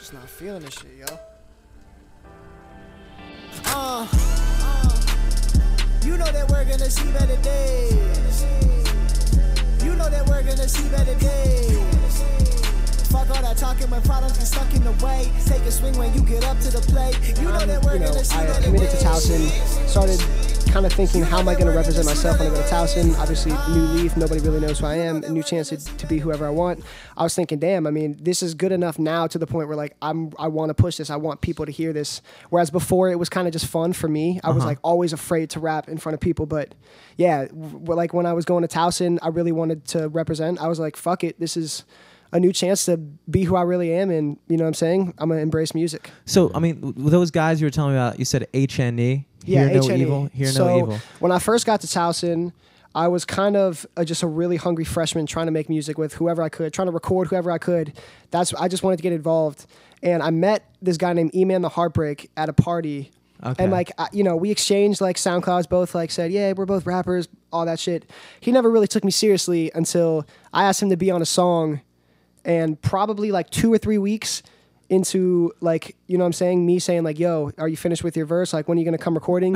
Just not feeling this shit, yo. Uh, you know that we're gonna see better days. You know that we're gonna see better days. Fuck all that talking when problems get stuck in the way. Take a swing when you get up to the plate. You know that we're Um, you know, gonna see I committed to. Towson, started kind of thinking, how am I going to represent myself when I go to Towson? Obviously, new leaf, nobody really knows who I am, a new chance to, to be whoever I want. I was thinking, damn, I mean, this is good enough now to the point where like I'm, I want to push this. I want people to hear this. Whereas before, it was kind of just fun for me. I was like always afraid to rap in front of people, but yeah, w- like when I was going to Towson, I really wanted to represent. I was like, fuck it, this is. A new chance to be who I really am, and you know what I'm saying. I'm gonna embrace music. So I mean, those guys you were telling me about, you said HNE. Yeah, Hear no evil. Hear so no evil. when I first got to Towson, I was kind of a, just a really hungry freshman trying to make music with whoever I could, trying to record whoever I could. That's I just wanted to get involved, and I met this guy named E-Man the Heartbreak at a party. Okay. And like I, you know, we exchanged like SoundClouds. Both like said, "Yeah, we're both rappers." All that shit. He never really took me seriously until I asked him to be on a song, and probably like two or three weeks into like you know what I'm saying me saying like yo are you finished with your verse like when are you gonna come recording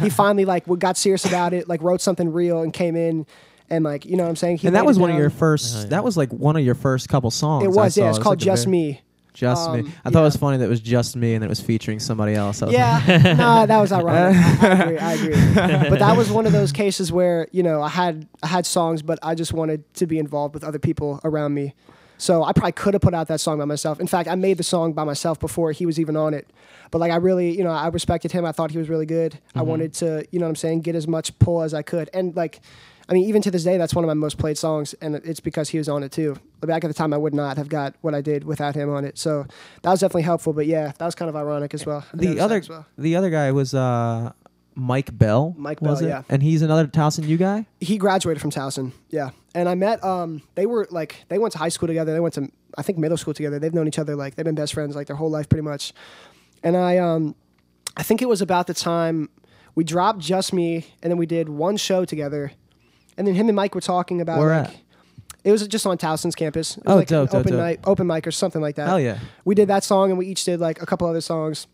he finally like got serious about it like wrote something real and came in and like you know what I'm saying he and that was it one of your first. Oh, yeah. That was like one of your first couple songs. it I was yeah saw. it's It called like just me Just me. Um, I thought it was funny that it was just me and it was featuring somebody else. I Yeah, like- no, that was ironic. I, I agree. I agree. But that was one of those cases where you know I had I had songs, but I just wanted to be involved with other people around me. So I probably could have put out that song by myself. In fact, I made the song by myself before he was even on it. But like I really, you know, I respected him. I thought he was really good. I wanted to, you know what I'm saying, get as much pull as I could. And like I mean, even to this day, that's one of my most played songs, and it's because he was on it too. Back at the time, I would not have got what I did without him on it. So that was definitely helpful. But yeah, that was kind of ironic as well. the other well. the other guy was uh, Mike Bell. Mike was Bell, it? yeah. And he's another Towson U guy. he graduated from Towson. Yeah, and I met. Um, they were like they went to high school together. They went to I think middle school together. They've known each other like they've been best friends like their whole life pretty much. And I um, I think it was about the time we dropped just me, and then we did one show together, and then him and Mike were talking about Where like. at? It was just on Towson's campus. It was Oh, like dope, an dope, open dope. night, open mic or something like that. Hell yeah. we did that song and we each did like a couple other songs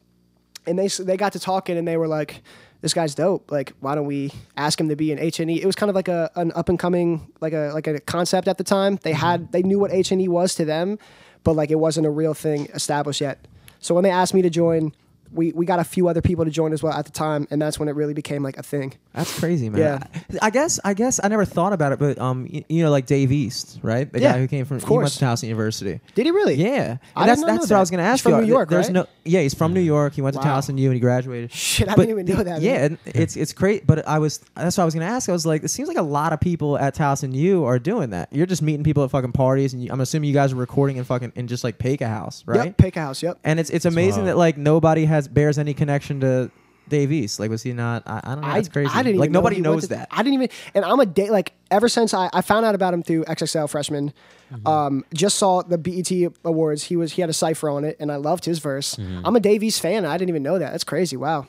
and they they got to talking and they were like this guy's dope. Like why don't we ask him to be an h&e it was kind of like a an up and coming like a like a concept at the time. They mm-hmm. had they knew what h&e was to them but like it wasn't a real thing established yet. So when they asked me to join we, we got a few other people to join as well at the time and that's when it really became like a thing That's crazy, man. Yeah. I, I guess I guess I never thought about it, but um, y- you, know, like Dave East, right? The Yeah, guy who came from of he went course. to Towson University. did he really Yeah, I and that's not know that's what I was going to He's ask from you. New York, There's right? no yeah, he's from New York. He went to Wow. Towson U and he graduated. shit i But- didn't even know that Yeah, man. and it's it's great, but I was that's what I was gonna ask. I was like, it seems like a lot of people at Towson U are doing that. You're just meeting people at fucking parties, and you, I'm assuming you guys are recording in fucking in just like Paca House, right? yep pick a house yep And it's it's amazing wild. that like nobody has bears any connection to Dave East. Like, was he not? I, I don't know. That's crazy. I didn't like even know nobody knows to- that. I didn't even, and I'm a day like ever since I, I found out about him through XXL freshman. Mm-hmm. Um, just saw the BET awards. He was he had a cipher on it, and I loved his verse. Mm-hmm. I'm a Dave East fan. I didn't even know that. That's crazy. Wow.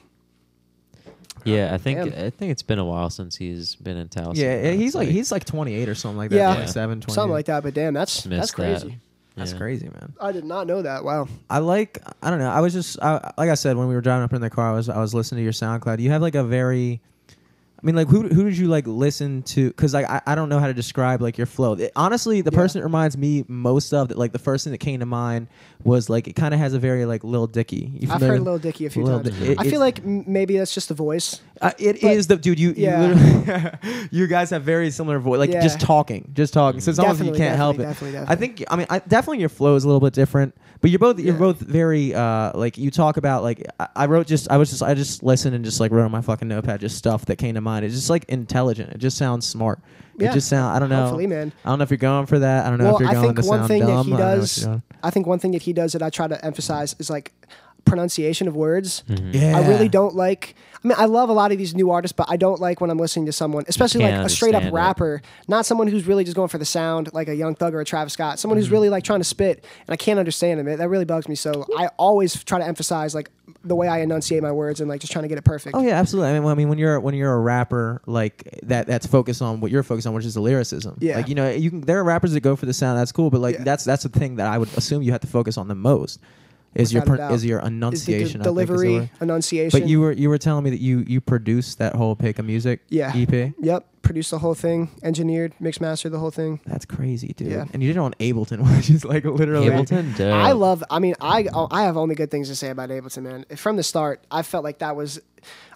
Yeah, I think Damn. I think it's been a while since he's been in Towson. Yeah, he's like he's like 28 or something like that. Yeah. 27, 28. Something like that. But damn, that's that's crazy. that. That's Yeah. crazy, man. I did not know that. Wow. I like. I don't know. I was just I, like I said when we were driving up in the car. I was I was listening to your SoundCloud. You have like a very. I mean, like who who did you like listen to? Because like I, I don't know how to describe like your flow. It- honestly, the Yeah. person it reminds me most of that like the first thing that came to mind was like it kind of has a very like Lil Dicky. You I've heard Lil Dicky a few Lil times. Di- it- I feel like m- maybe that's just the voice. Uh, it But- is the dude. You, Yeah. you, you guys have very similar voice, like Yeah. just talking, just talking. So it's almost you can't help it. definitely, definitely, I think. I mean, I, definitely your flow is a little bit different, but you're both you're Yeah. both very uh like you talk about like I, I wrote just I was just I just listened and just like wrote on my fucking notepad just stuff that came to mind. It's just like intelligent. It just sounds smart. Yeah. It just sound. I don't know. Hopefully, man. I don't know if you're going for that. I don't know Well, if you're I going think to one sound thing that dumb. he I don't know what does. you're. I think one thing that he does that I try to emphasize is like pronunciation of words. Yeah. I really don't like. I mean, I love a lot of these new artists, but I don't like when I'm listening to someone, especially like a straight up understand it. rapper, not someone who's really just going for the sound, like a Young Thug or a Travis Scott. Someone Mm-hmm. who's really like trying to spit, and I can't understand him. It, that really bugs me. So I always try to emphasize like the way I enunciate my words and like just trying to get it perfect. Oh yeah, absolutely. I mean, well, I mean, when you're when you're a rapper like that, that's focused on what you're focused on, which is the lyricism. Yeah. Like you know, you can there are rappers that go for the sound. That's cool, but like Yeah. that's that's the thing that I would assume you have to focus on the most. Is your is your Is the de- enunciation is delivery, enunciation. But you were you were telling me that you you produced that whole pick of music Yeah. EP. Yep. Produced the whole thing, engineered, mixed mastered the whole thing. That's crazy, dude. Yeah. And you did it on Ableton, which is like literally Ableton, dope. I love. I mean, I I have only good things to say about Ableton, man. From the start, I felt like that was.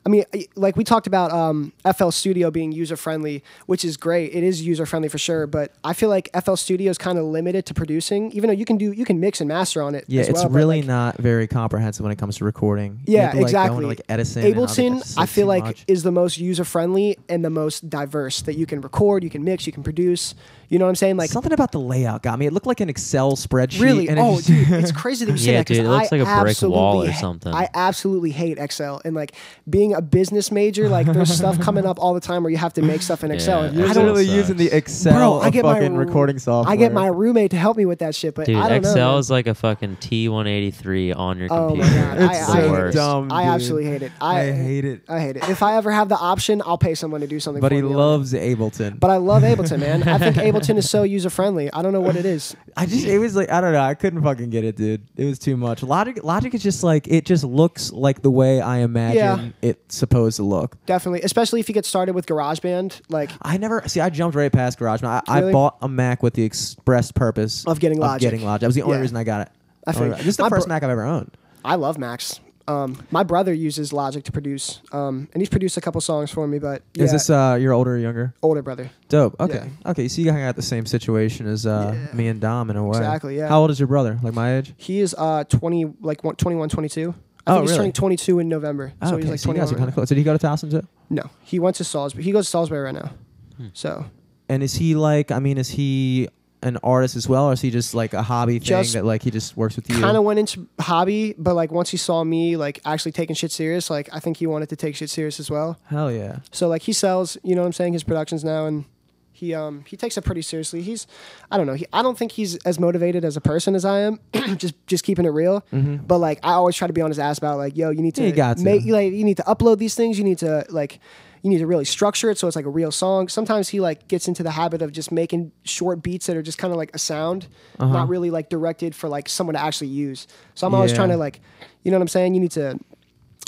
I mean, like we talked about um, FL Studio being user friendly, which is great. It is user friendly for sure, but I feel like FL Studio is kind of limited to producing. Even though you can do, you can mix and master on it. Yeah, as it's well, really like, not very comprehensive when it comes to recording. You Yeah, have to, like, Go exactly. into, like Edison. and all that. Ableton, That's, I feel like much. is the most user friendly and the most diverse that you can record, you can mix, you can produce. You know what I'm saying? Like something about the layout got me. It looked like an Excel spreadsheet. Really? And Oh, just- dude, it's crazy that you say Yeah, that because dude, it looks I like a brick absolutely wall or something. I absolutely hate Excel and like being a business major. Like there's stuff coming up all the time where you have to make stuff in Excel. Yeah, and I Excel don't, literally using the. Excel bro, I get my fucking roo- recording software. I get my roommate to help me with that shit, but Dude, I don't Excel know. is like a fucking TI-83 on your Oh my computer. God, I- It's I so hate worst. dumb. I absolutely hate it. I, I hate it. I hate it. If I ever have the option, I'll pay someone to do something. But for he me on it. Loves Ableton. But I love Ableton, man. I think Ableton is so user friendly. I don't know what it is. I just it was like I don't know. I couldn't fucking get it, dude. It was too much. Logic Logic is just like it just looks like the way I imagine Yeah. it's supposed to look. Definitely, especially if you get started with GarageBand, like I never see. I jumped right past GarageBand. I, Really? I bought a Mac with the express purpose Of getting Logic. getting Logic. That was the only Yeah. reason I got it. I figured. This is the My first Mac I've ever owned. I love Macs. Um, my brother uses Logic to produce, um, and he's produced a couple songs for me. But Is this uh your older or younger? older brother? Dope. Okay. Okay. So you kind of got the same situation as uh, Yeah. me and Dom in a way. Exactly, yeah. How old is your brother? Like my age? He is uh 20, like one- 21, 22. I Oh, think he's really? turning 22 in November. Oh, so okay. he's like so you guys are kind of close. Did he go to Towson too? No, he went to Salisbury. He goes to Salisbury right now. Hmm. So And is he like? I mean, is he an artist as well, or is he just like a hobby thing Just that like he just works with you? kind of went into hobby, but like once he saw me like actually taking shit serious, like I think he wanted to take shit serious as well. Hell yeah. So like he sells, you know what I'm saying, his productions now and he um he takes it pretty seriously. He's I don't know, he, I don't think he's as motivated as a person as I am. just just keeping it real. But like I always try to be on his ass about like, yo, you need to Mm-hmm. You got to. make like you need to upload these things, you need to like you need to really structure it so it's like a real song. Sometimes he like gets into the habit of just making short beats that are just kind of like a sound, Uh-huh. not really like directed for like someone to actually use. So I'm always Yeah. trying to like, you know what I'm saying? You need to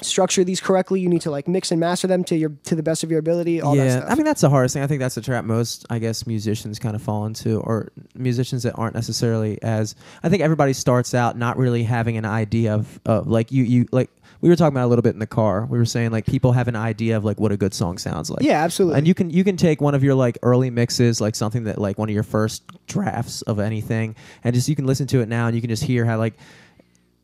structure these correctly. You need to like mix and master them to your to the best of your ability. All that yeah, stuff. I mean that's the hardest thing. I think that's the trap most, I guess, musicians kind of fall into, or musicians that aren't necessarily as. I think everybody starts out not really having an idea of, of like you, you like we were talking about a little bit in the car. We were saying like people have an idea of like what a good song sounds like. yeah, absolutely. And you can you can take one of your like early mixes, like something that like one of your first drafts of anything, and just you can listen to it now, and you can just hear how like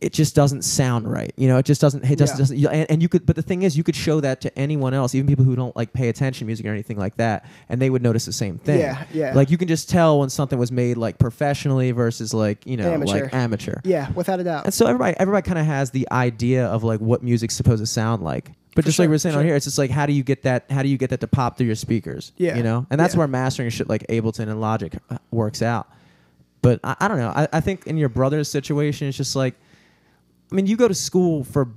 it just doesn't sound right. You know, it just doesn't. It just Yeah. doesn't. And, and you could, but the thing is, you could show that to anyone else, even people who don't like pay attention to music or anything like that, and they would notice the same thing. Yeah, yeah. Like you can just tell when something was made like professionally versus like you know Amateur. like amateur. yeah, without a doubt. And so everybody everybody kind of has the idea of like what music's supposed to sound like. But For just like we are saying on here, it's just like how do you get that how do you get that to pop through your speakers? Yeah, You know? And that's yeah. where mastering shit like Ableton and Logic uh, works out. But I, I don't know. I, I think in your brother's situation it's just like I mean, you go to school for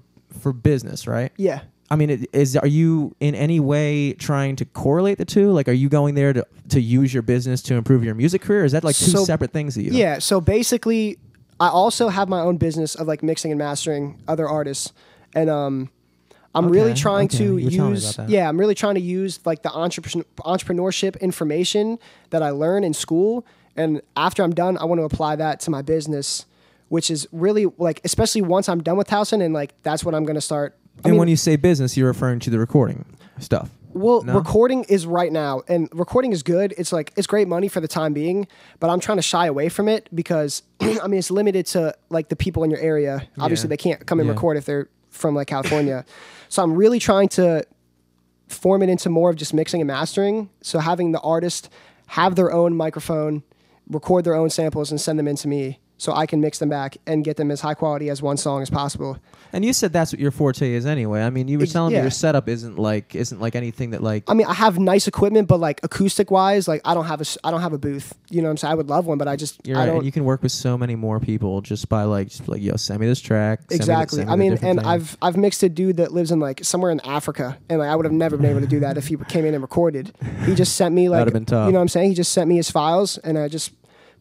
for business, right? yeah. I mean, it- is are you in any way trying to correlate the two? Like, are you going there to, to use your business to improve your music career? Is that like two So- separate things to you? Yeah, so basically I also have my own business of like mixing and mastering other artists. And um I'm really trying okay. to use yeah, I'm really trying to use like the entrepreneur, entrepreneurship information that I learn in school and after I'm done I want to apply that to my business which is really like especially once I'm done with Towson and like that's what I'm going to start I And mean, when you say business, you're referring to the recording stuff. Well, No? recording is right now, and recording is good. It's like it's great money for the time being, but I'm trying to shy away from it because I mean it's limited to like the people in your area. Obviously, Yeah. they can't come and Yeah. record if they're from like California. so I'm really trying to form it into more of just mixing and mastering. So having the artist have their own microphone, record their own samples, and send them in to me. So I can mix them back and get them as high quality as one song as possible. And you said that's what your forte is anyway. I mean, you were Ex- telling me your setup isn't like isn't like anything that like I mean, I have nice equipment, but like acoustic wise, like I don't have a I don't have a booth. You know what I'm saying? I would love one, but I just you're I right. you can work with so many more people just by like just like yo, send me this track. the- exactly. me I mean, and thing. I've I've mixed a dude that lives in like somewhere in Africa, and like I would have never been able to do that if he came in and recorded. He just sent me like That'd've been tough. you know what I'm saying? He just sent me his files, and I just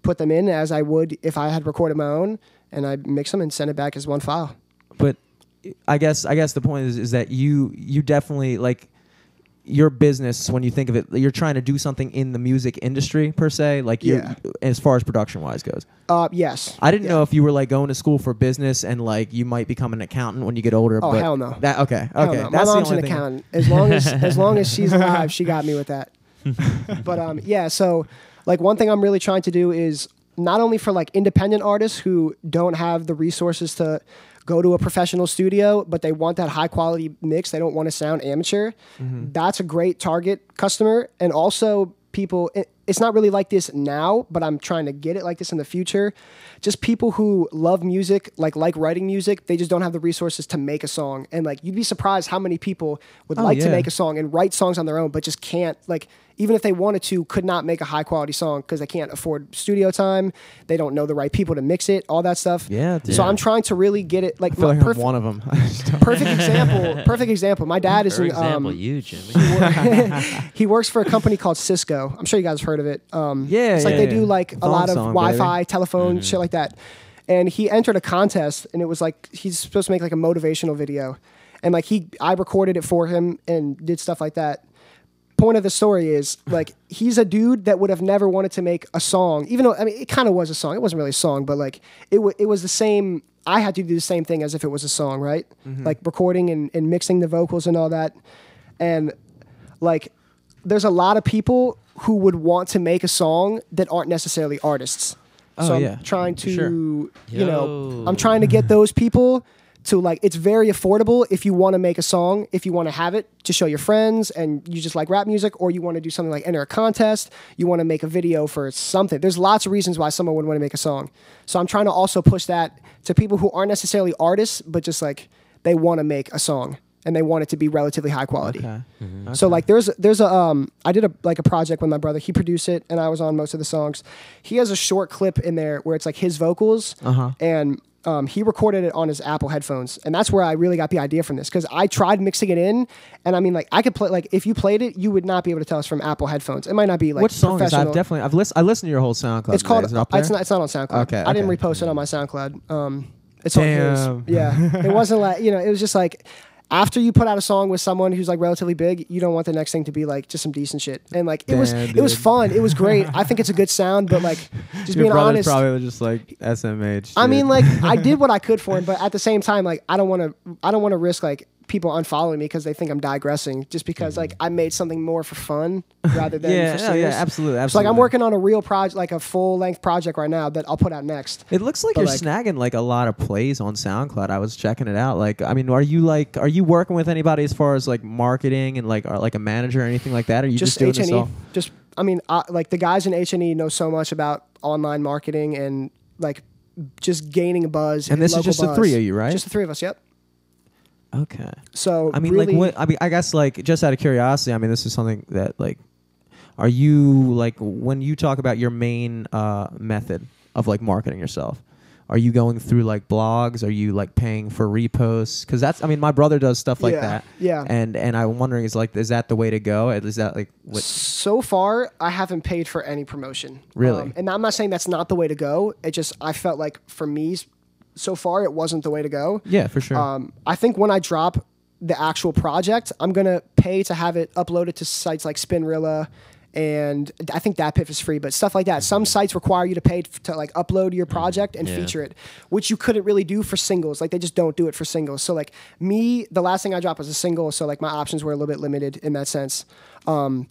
put them in as I would if I had recorded my own, and I mix them and send it back as one file. but I guess I guess the point is is that you you definitely like your business when you think of it you're trying to do something in the music industry per se like Yeah. as far as production wise goes Uh, yes. I didn't Yeah. know if you were like going to school for business and like you might become an accountant when you get older Oh, but hell no. that okay okay no. that's My mom's an accountant. As long as as long as she's alive, she got me with that. but um, yeah. So like one thing I'm really trying to do is not only for like independent artists who don't have the resources to go to a professional studio, but they want that high quality mix. They don't want to sound amateur. Mm-hmm. That's a great target customer, and also people. It, it's not really like this now, but I'm trying to get it like this in the future. Just people who love music, like like writing music, they just don't have the resources to make a song. And like you'd be surprised how many people would Oh, like to make a song and write songs on their own, but just can't like even if they wanted to, could not make a high quality song because they can't afford studio time. They don't know the right people to mix it, all that stuff. Yeah, dude. So I'm trying to really get it like I feel my like perf- I'm one of them perfect example. Perfect example. My dad is For in, example, um, you, Jimmy. he works for a company called Cisco. I'm sure you guys have heard of it. Um, Yeah, it's like yeah, they yeah. do like a lot of song, Wi-Fi, baby. telephone, shit like that. And he entered a contest, and it was like he's supposed to make like a motivational video, and like he, I recorded it for him and did stuff like that. Point of the story is like he's a dude that would have never wanted to make a song, even though I mean it kind of was a song. It wasn't really a song, but like it w- it was the same. I had to do the same thing as if it was a song, right? Like recording and, and mixing the vocals and all that, and like there's a lot of people who would want to make a song that aren't necessarily artists. Oh, so I'm yeah, trying to, sure. you know, I'm trying to get those people to like it's very affordable if you want to make a song, if you want to have it to show your friends and you just like rap music or you want to do something like enter a contest, you want to make a video for something. There's lots of reasons why someone would want to make a song. So I'm trying to also push that to people who aren't necessarily artists but just like they want to make a song and they want it to be relatively high quality. okay So like there's there's a um I did a like a project with my brother. He produced it and I was on most of the songs. He has a short clip in there where it's like his vocals Uh-huh. and um, he recorded it on his Apple headphones, and that's where I really got the idea from this because I tried mixing it in, and I mean, like I could play like if you played it, you would not be able to tell us from Apple headphones. It might not be like what song is professional. I've definitely I've listened I listened to your whole SoundCloud It's called. it? It's not. It's not on SoundCloud. Okay, I didn't okay. repost it on my SoundCloud. Um, it's Damn. on his. Yeah, it wasn't like you know. It was just like after you put out a song with someone who's like relatively big, you don't want the next thing to be like just some decent shit. And like it was, Damn, it was fun. It was great. I think it's a good sound, but like just your being honest. probably just like SMH I mean, like I did what I could for him, but at the same time, like I don't want to. I don't want to risk like people unfollowing me because they think I'm digressing. Just because like I made something more for fun rather than Mm-hmm. yeah for no, yeah absolutely absolutely So like I'm working on a real project, like a full length project right now that I'll put out next. It looks like But, you're like- snagging like a lot of plays on SoundCloud. I was checking it out. Like, I mean, are you like, are you working with anybody as far as like marketing and like, are like a manager or anything like that? Or are you just, just doing H this all? Just I mean, uh, like the guys in H and E know so much about online marketing and like just gaining a buzz. And this is just the three of you, right? Just the three of us. Yep. Okay. So I mean, really, like, what? I mean, I guess like just out of curiosity. I mean, this is something that like, are you like when you talk about your main uh, method of like marketing yourself? Are you going through like blogs? Are you like paying for reposts? Because that's, I mean, my brother does stuff like Yeah, that. yeah. And and I'm wondering, is like, is that the way to go? Is that like what? So far, I haven't paid for any promotion. Really? Um, and I'm not saying that's not the way to go. It just I felt like for me, so far, it wasn't the way to go. Yeah, for sure. Um, I think when I drop the actual project, I'm gonna pay to have it uploaded to sites like Spinrilla, and I think DatPiff is free, but stuff like that. Some sites require you to pay to like upload your project and Yeah. feature it, which you couldn't really do for singles. Like they just don't do it for singles. So like me, the last thing I dropped was a single, so like my options were a little bit limited in that sense. Um,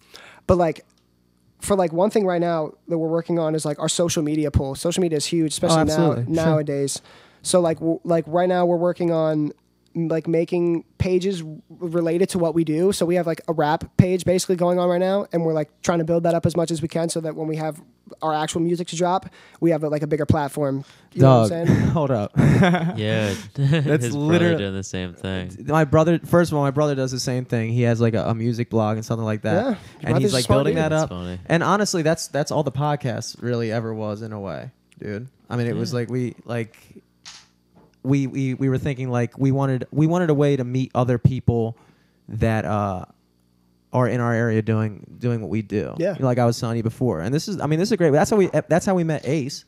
but like for like one thing right now that we're working on is like our social media pull. Social media is huge, especially now. Sure. nowadays. So like w- like right now we're working on like making pages related to what we do. So we have like a rap page basically going on right now, and we're like trying to build that up as much as we can, so that when we have our actual music to drop, we have like a bigger platform. You know Dog, what I'm saying? hold up. Yeah, That's his literally- doing the same thing. my brother, first of all, my brother does the same thing. He has like a, a music blog and something like that, Yeah, and he's like building dude. that That's up. funny. And honestly, that's that's all the podcast really ever was in a way, dude. I mean, it was like we like we we we were thinking like we wanted we wanted a way to meet other people that uh are in our area doing doing what we do. Yeah. like I was telling you before. And this is I mean this is a great. That's how we that's how we met Ace.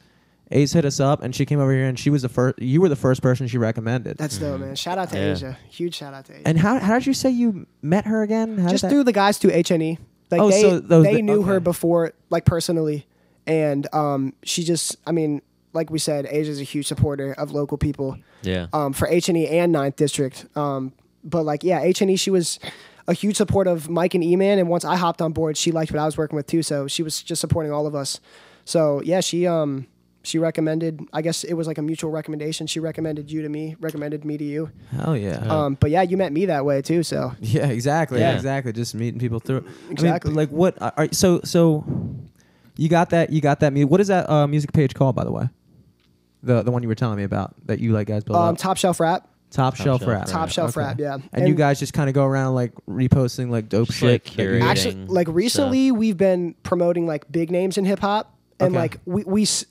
Ace hit us up, and she came over here, and she was the first. You were the first person she recommended. That's dope, man. Shout out to Yeah. Asia. Huge shout out to Asia. and how how did you say you met her again? How just through the guys through HNE. Like Oh, they so those- they knew her before, like personally, and um, she just, I mean, like we said, Asia's a huge supporter of local people Yeah. um, for HNE and E and Ninth District. Um, but like, yeah, HNE, she was a huge support of Mike and E-Man, and once I hopped on board, she liked what I was working with too. So she was just supporting all of us. So yeah, she um she recommended. I guess it was like a mutual recommendation. She recommended you to me, recommended me to you. Hell yeah. Um, but yeah, you met me that way too. So Yeah, exactly. Yeah. exactly. Just meeting people through. Exactly. I mean, like what? Are, so so, you got that? You got that? What is that uh, music page called, by the way? The the one you were telling me about that you like guys build um, up. Top Shelf Rap. Top, Top shelf, Shelf rap. Rap. Top Shelf Okay. Rap, yeah. And, you guys just kind of go around like reposting like dope Just, shit. like, that you- curating. Actually, like recently, we've been promoting like big names in hip hop, and Okay. like we we s-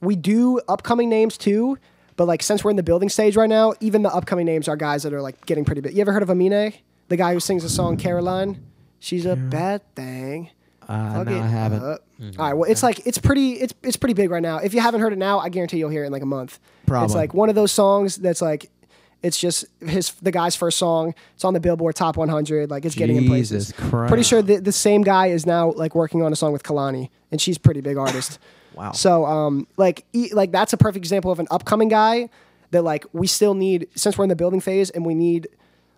we do upcoming names too. But like since we're in the building stage right now, even the upcoming names are guys that are like getting pretty big. You ever heard of Amine, the guy who sings the song Caroline? She's a bad thing. Uh, no, I haven't. up. All right, well, it's like it's pretty it's it's pretty big right now. If you haven't heard it now, I guarantee you'll hear it in like a month. It's like one of those songs that's like it's just his the guy's first song. It's on the Billboard Top 100. Like it's getting in places. Jesus Christ. Pretty sure the, the same guy is now like working on a song with Kehlani, and she's a pretty big artist. Wow. So um like e- like that's a perfect example of an upcoming guy that like we still need since we're in the building phase and we need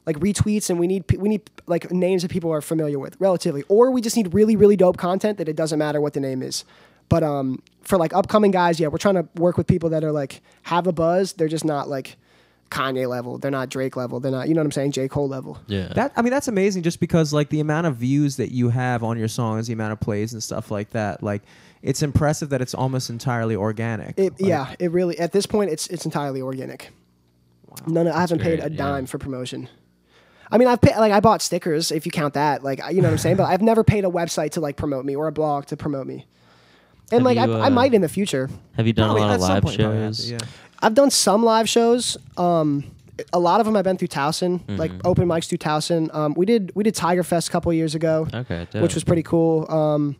like retweets and we need we need like names that people are familiar with relatively or we just need really really dope content that it doesn't matter what the name is. But um for like upcoming guys, yeah, we're trying to work with people that are like have a buzz. They're just not like Kanye level. They're not Drake level. They're not you know what I'm saying, J Cole level. Yeah. That I mean that's amazing just because like the amount of views that you have on your songs, the amount of plays and stuff like that, like it's impressive that it's almost entirely organic. It, Like, yeah, it really at this point it's it's entirely organic. None of, I haven't paid a great, yeah. dime for promotion. I mean, I've paid like I bought stickers if you count that. Like you know what I'm saying, but I've never paid a website to like promote me or a blog to promote me. And Have like you, I, I uh, might in the future. Have you done Probably a lot of live point you probably have to, shows? yeah. I've done some live shows. Um, a lot of them I've been through Towson, like Mm-hmm. open mics through Towson. Um, we did we did Tiger Fest a couple years ago, Okay. which was pretty cool. Um,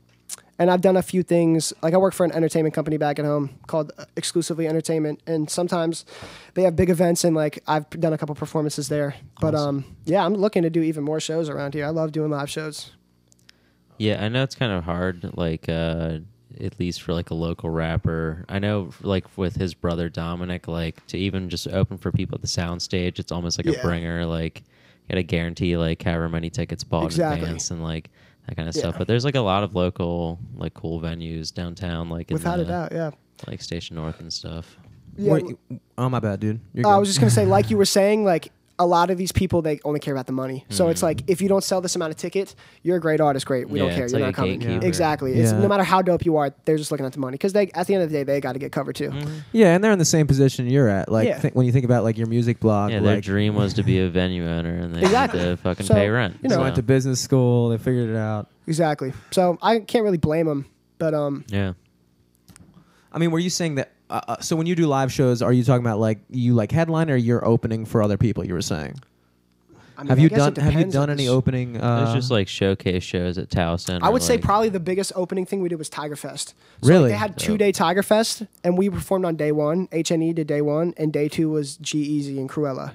and I've done a few things. Like I work for an entertainment company back at home called uh, Exclusively Entertainment, and sometimes they have big events, and like I've done a couple performances there. But um, yeah, I'm looking to do even more shows around here. I love doing live shows. Yeah, I know it's kind of hard, like uh, at least for like a local rapper. I know, like with his brother Dominic, like to even just open for people at the soundstage, it's almost like Yeah. a bringer. Like you got to guarantee like however many tickets bought Exactly. in advance and like that kind of Yeah. stuff. But there's like a lot of local, like cool venues downtown, like in Without the, a doubt, yeah. like Station North and stuff. Yeah, Wait, oh my bad, dude. You're Uh, I was just gonna say, like you were saying, like a lot of these people they only care about the money. So it's like if you don't sell this amount of tickets, you're a great artist. Great, we Yeah, don't care. You're like not a coming. gatekeeper. Exactly. It's, Yeah. no matter how dope you are, they're just looking at the money because they at the end of the day they got to get covered too. yeah, and they're in the same position you're at. Like Yeah. think, when you think about like your music blog, Yeah, their dream was to be a venue owner, and they Exactly. had to fucking So, pay rent. you they know- went to business school, they figured it out. Exactly. So I can't really blame them, but um, yeah. I mean, were you saying that? Uh, uh, so when you do live shows, are you talking about like you like headline or you're opening for other people? You were saying. I mean, have I you done Have you done any opening? Uh, It's just like showcase shows at Towson. I or, would say probably the biggest opening thing we did was Tiger Fest. So, like, Really? they had two day Tiger Fest, and we performed on day one. HNE did day one, and day two was G-Eazy and Cruella.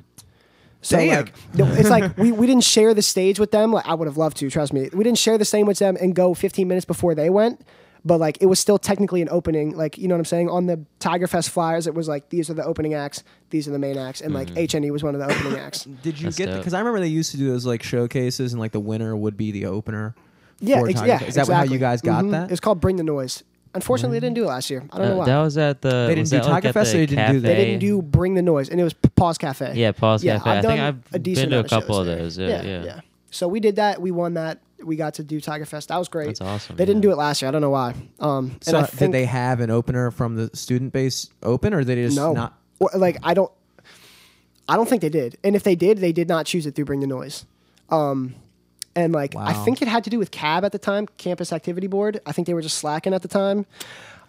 So Damn. like, it's like we, we didn't share the stage with them. Like I would have loved to, trust me. We didn't share the same with them and go 15 minutes before they went. But like it was still technically an opening. Like you know what I'm saying? On the Tiger Fest flyers, it was like these are the opening acts, these are the main acts, and like HNE was one of the opening acts. Did you That's get? dope. Because I remember they used to do those like showcases, and like the winner would be the opener. Yeah, for ex- Tiger yeah. Fest. Is that how exactly. you guys got Mhm. that? It's called Bring the Noise. Unfortunately, they didn't do it last year. I don't know Uh, why. that was at the. They didn't was do that, like, Tiger at Fest, the or they didn't do that? They cafe? didn't do Bring the Noise, and it was P- Pause Cafe. Yeah, Pause Yeah, Cafe. I've I think done I've a decent been to a amount of couple shows of there. those. Yeah, yeah. So we did that. We won that. We got to do Tiger Fest. That was great. That's awesome. They didn't do it last year. I don't know why. Um, and So I did they have an opener from the student base open, or they just no, not? Or, like I don't, I don't think they did. And if they did, they did not choose it through Bring the Noise. Um, and like I think it had to do with CAB at the time, Campus Activity Board. I think they were just slacking at the time.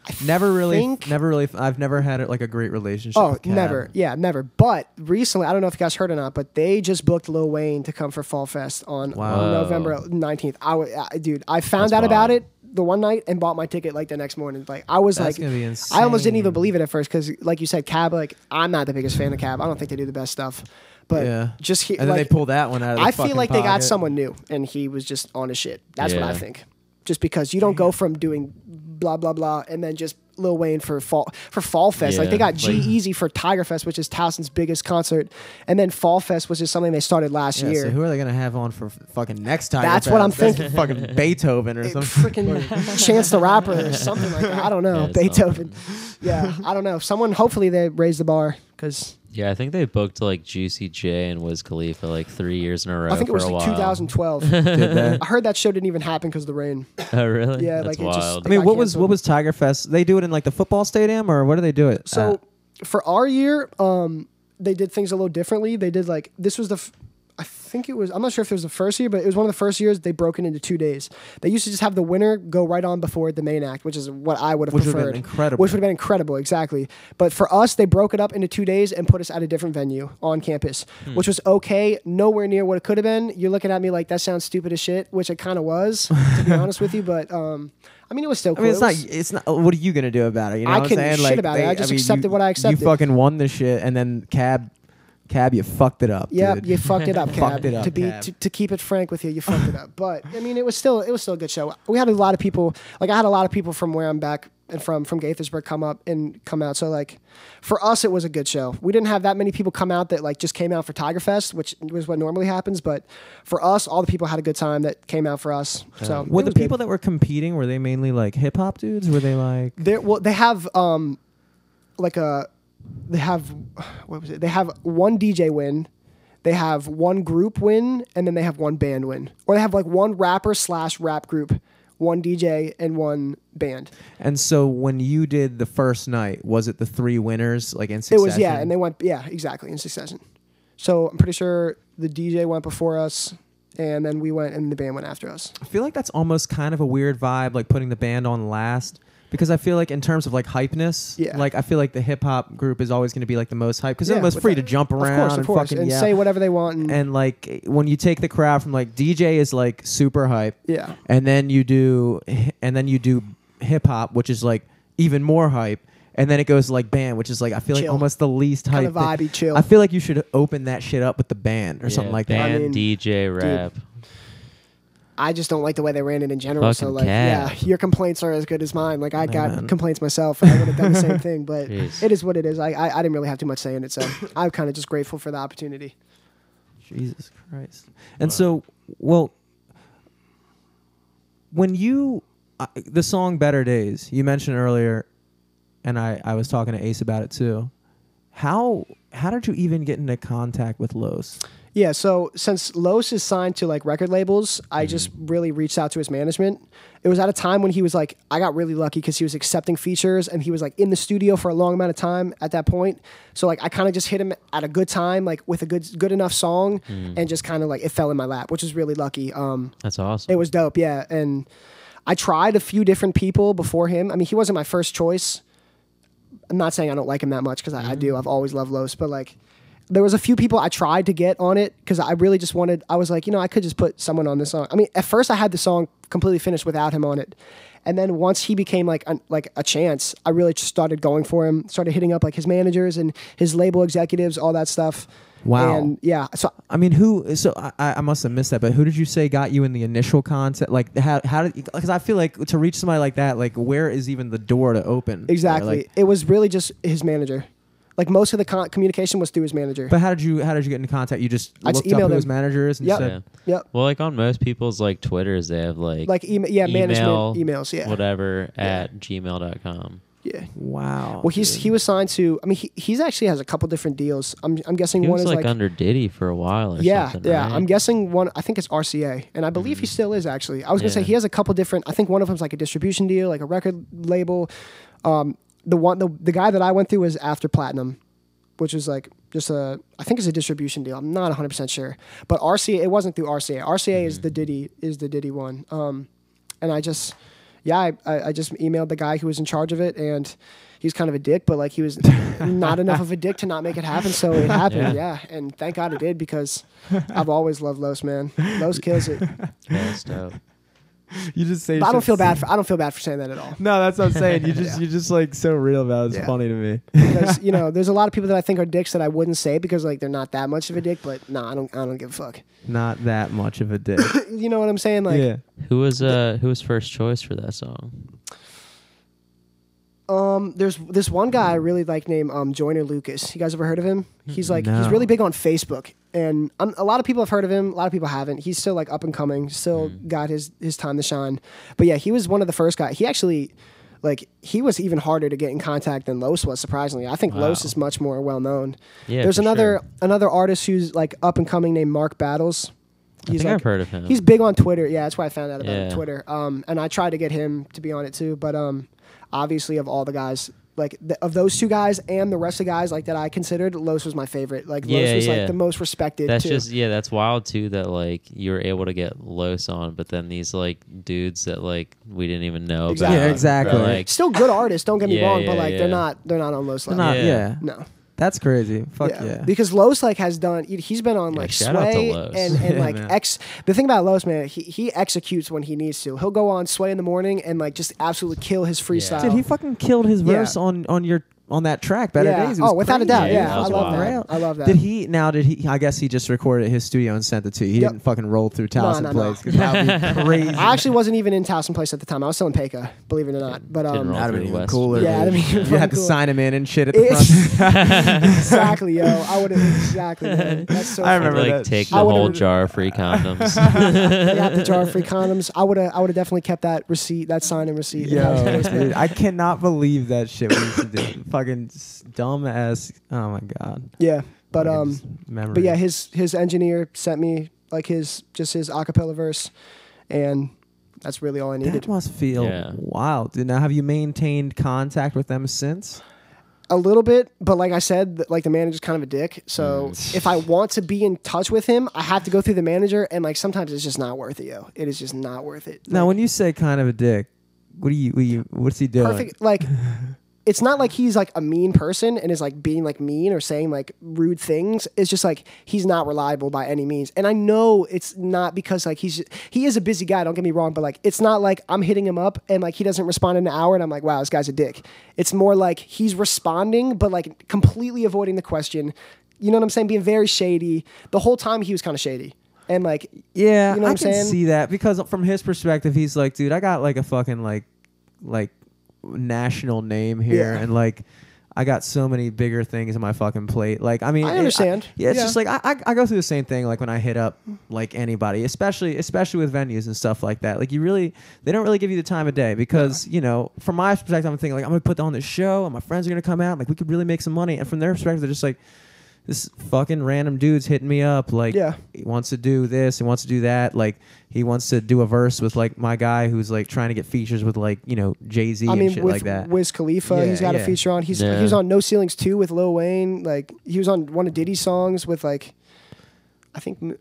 I Never really, think- never really. I've never had like a great relationship. Oh, with Cab. never. Yeah, never. But recently, I don't know if you guys heard or not, but they just booked Lil Wayne to come for Fall Fest on Wow. November 19th. I I, w- I- dude, I found That's out about it the one night and bought my ticket like the next morning. Like I was That's like, I almost didn't even believe it at first because, like you said, Cab. Like I'm not the biggest fan of Cab. I don't think they do the best stuff. But yeah. just he, and then like, they pull that one out of the I feel like they got someone new, and he was just on his shit. That's what I think. Just because you don't go from doing blah blah blah and then just Lil Wayne for fall for Fall Fest. like they got G-Eazy for Tiger Fest, which is Towson's biggest concert, and then Fall Fest was just something they started last Yeah, year. so who are they gonna have on for fucking next time? That's what I'm thinking. fucking Beethoven or It- something. freaking Chance the Rapper or something like that. I don't know. Yeah, Beethoven. Yeah, I don't know. Someone, hopefully, they raise the bar because Yeah, I think they booked like Juicy J and Wiz Khalifa like three years in a row. I think it was like 2012. Did they? I heard that show didn't even happen because of the rain. Oh, really? Yeah, That's like, it just- wild. I mean, got what was canceled. what was Tiger Fest? They do it in like the football stadium, or where do they do it? So at? for our year, um, they did things a little differently. They did like this was the. F- I think it was. I'm not sure if it was the first year, but it was one of the first years they broke it into two days. They used to just have the winner go right on before the main act, which is what I would have Which would've been preferred. incredible. Which would have been incredible, exactly. But for us, they broke it up into two days and put us at a different venue on campus, Hmm. which was okay. Nowhere near what it could have been. You're looking at me like that sounds stupid as shit, which it kind of was, to be honest with you. But um, I mean, it was still. I Cool. mean, it's It not. It's not. What are you gonna do about it? You know I what I'm couldn't saying? shit like, about it. I just mean, accepted you- what I accepted. You fucking won the shit, and then cab, cab, you fucked it up. Yeah, you fucked it up, Cab. Fucked it up, to be to, to keep it frank with you, you fucked it up. But I mean, it was still it was still a good show. We had a lot of people. Like I had a lot of people from where I'm back and from from Gaithersburg come up and come out. So like, for us, it was a good show. We didn't have that many people come out that like just came out for Tiger Fest, which was what normally happens. But for us, all the people had a good time that came out for us. So Were the was good. people that were competing? Were they mainly like hip hop dudes? Were they like? They well, they have um, like a, they have, what was it? They have one DJ win, they have one group win, and then they have one band win, or they have like one rapper slash rap group, one DJ and one band. And so when you did the first night, was it the three winners like in succession? It was yeah, and they went yeah exactly in succession. So I'm pretty sure the DJ went before us, and then we went, and the band went after us. I feel like that's almost kind of a weird vibe, like putting the band on last. Because I feel like in terms of like hypeness, Yeah. like I feel like the hip hop group is always going to be like the most hype because Yeah, they're most free that- to jump around Of around course, and of course, fucking and yell. say whatever they want, and, and like when you take the crowd from like DJ is like super hype, yeah. and then you do and then you do hip hop, which is like even more hype, and then it goes to like band, which is like I feel like almost the least Kind hype. of thing. vibey, chill. I feel like you should open that shit up with the band or Yeah, something like that. band, I mean, DJ, rap. I just don't like the way they ran it in general. so like, Cab. yeah, your complaints are as good as mine. Like I got man. complaints myself, and I would have done the same thing. But Jeez. it is what it is. I, I I didn't really have too much say in it, so I'm kind of just grateful for the opportunity. Jesus Christ. And so, well, when you, uh, the song Better Days, you mentioned earlier, and I, I was talking to Ace about it too. How how did you even get into contact with Los? Yeah, so since Los is signed to like record labels, I just really reached out to his management. It was at a time when he was like, I got really lucky because he was accepting features and he was like in the studio for a long amount of time at that point. So like I kind of just hit him at a good time, like with a good good enough song, and just kind of like it fell in my lap, which was really lucky. Um, That's awesome. It was dope, yeah. And I tried a few different people before him. I mean, he wasn't my first choice. I'm not saying I don't like him that much because I, I do. Mm-hmm. I've always loved Los, but like, there was a few people I tried to get on it because I really just wanted. I was like, you know, I could just put someone on this song. I mean, at first I had the song completely finished without him on it, and then once he became like a, like a chance, I really just started going for him. Started hitting up like his managers and his label executives, all that stuff. Wow. And yeah, so I mean, who? So I, I must have missed that, but who did you say got you in the initial concept? Like, how how did? Because I feel like to reach somebody like that, like, where is even the door to open? Exactly. Like, it was really just his manager. Like most of the con- communication was through his manager. but how did you how did you get into contact? You just I just looked up emailed who his him. manager is and Yep. said, yeah. yep. Well, like on most people's like Twitters, they have like Like email, yeah, email, management emails, yeah, whatever Yeah. at gmail.com. yeah. "Wow." Well, he's dude. he was signed to. I mean, he he's actually has a couple different deals. I'm I'm guessing He one was is like, like, under Diddy for a while or yeah, something. yeah. right? I'm guessing one. I think it's RCA, and I believe he still is actually. I was gonna say he has a couple different. I think one of them's like a distribution deal, like a record label. Um, the one the the guy that I went through was After Platinum, which was like just a I think it's a distribution deal. I'm not 100 percent sure, but RCA it wasn't through RCA. RCA is the Diddy is the Diddy one. Um, and I just yeah I, I just emailed the guy who was in charge of it and. He's kind of a dick, but like he was not enough of a dick to not make it happen. So it happened, yeah. And thank God it did because I've always loved Los, man. Los kills it. Yeah, that's dope. You just say. I don't feel bad. For, I don't feel bad for saying that at all. No, that's what I'm saying. You just you're just like so real about it. It's Yeah. funny to me. Because you know, there's a lot of people that I think are dicks that I wouldn't say because like they're not that much of a dick. But no, I don't. I don't give a fuck. Not that much of a dick. You know what I'm saying? Like, yeah. Who was uh who was first choice for that song? Um, there's this one guy I really like named um Joyner Lucas. You guys ever heard of him? He's like he's really big on Facebook, and um, a lot of people have heard of him. A lot of people haven't. He's still like up and coming. Still got his his time to shine. But yeah, he was one of the first guys. He actually. Like he was even harder to get in contact than Los was. Surprisingly, I think Los is much more well known. Yeah, There's another sure. another artist who's like up and coming named Mark Battles. I think like, I've heard of him. He's big on Twitter. Yeah, that's why I found out about Yeah. Twitter. Um, and I tried to get him to be on it too, but um, obviously of all the guys, like th- of those two guys and the rest of the guys like that I considered, Los was my favorite. Like Los was yeah. like the most respected. That's too. just yeah, that's wild too. That like you were able to get Los on, but then these like dudes that like we didn't even know Exactly. about. Yeah, exactly. are, Like still good artists. Don't get me Yeah, wrong, but yeah, like they're not they're not on Los level. not, Yeah. yeah. No. That's crazy. Fuck yeah. Because Los like has done. he- He's been on Yeah, like shout out to Sway and, and like man. X. The thing about Los, man, he he executes when he needs to. He'll go on Sway in the morning and like just absolutely kill his freestyle. Dude, he fucking killed his Yeah. verse on on your on that track. Better yeah. days. Oh, without a doubt. Yeah, Yeah, I love wild. that. I love that. Did he now? Did he? I guess he just recorded at his studio and sent it to you. He Yep. didn't fucking roll through Towson no, no. Place because that would be crazy. I actually wasn't even in Towson Place at the time. I was still in Paca, believe it or not. But Didn't um, roll That'd through have been even West. cooler. Yeah, that'd be you fucking had to sign him in and shit at the It's- front. exactly, yo. I would have exactly. Man. That's so. I funny. remember like that take the would've- whole jar of free condoms. I got the jar of free condoms. I would have. I would have definitely kept that receipt, that sign and receipt. if I Yo, close, man. dude, I cannot believe that shit we used to do. Fucking dumb ass. Oh my god. yeah, but Fucking um, just memories. but yeah, his his engineer sent me like his just his acapella verse, and that's really all I needed. that must feel Yeah. wild. Dude, now have you maintained contact with them since? A little bit, but like I said, th- like the manager's kind of a dick. So Mm. if I want to be in touch with him, I have to go through the manager, and like sometimes it's just not worth it, yo. It is just not worth it. Now, Like, when you say kind of a dick, what do you? What do you what's he doing? perfect, like it's not like he's like a mean person and is like being like mean or saying like rude things. It's just like he's not reliable by any means. And I know it's not because like he's he is a busy guy. Don't get me wrong, but like it's not like I'm hitting him up and like he doesn't respond in an hour and I'm like, wow, this guy's a dick. It's more like he's responding but like completely avoiding the question. You know what I'm saying? Being very shady. The whole time he was kind of shady. And like Yeah, You know I what I'm can saying? see that because from his perspective, he's like, dude, I got like a fucking like, like national name here, Yeah. and like, I got so many bigger things on my fucking plate. Like, I mean, I it- understand. yeah, it's Yeah. just like I, I, I go through the same thing. Like when I hit up like anybody, especially especially with venues and stuff like that. Like you really, they don't really give you the time of day because you know, from my perspective, I'm thinking like I'm gonna put on this show and my friends are gonna come out. Like we could really make some money. And from their perspective, they're just like. This fucking random dude's hitting me up like Yeah. he wants to do this, he wants to do that. Like he wants to do a verse with like my guy who's like trying to get features with like you know Jay Z I and mean, shit with like that. Wiz Khalifa, Yeah, he's got a yeah. feature on. He's Yeah. he was on No Ceilings 2 with Lil Wayne. Like he was on one of Diddy's songs with like, I think m-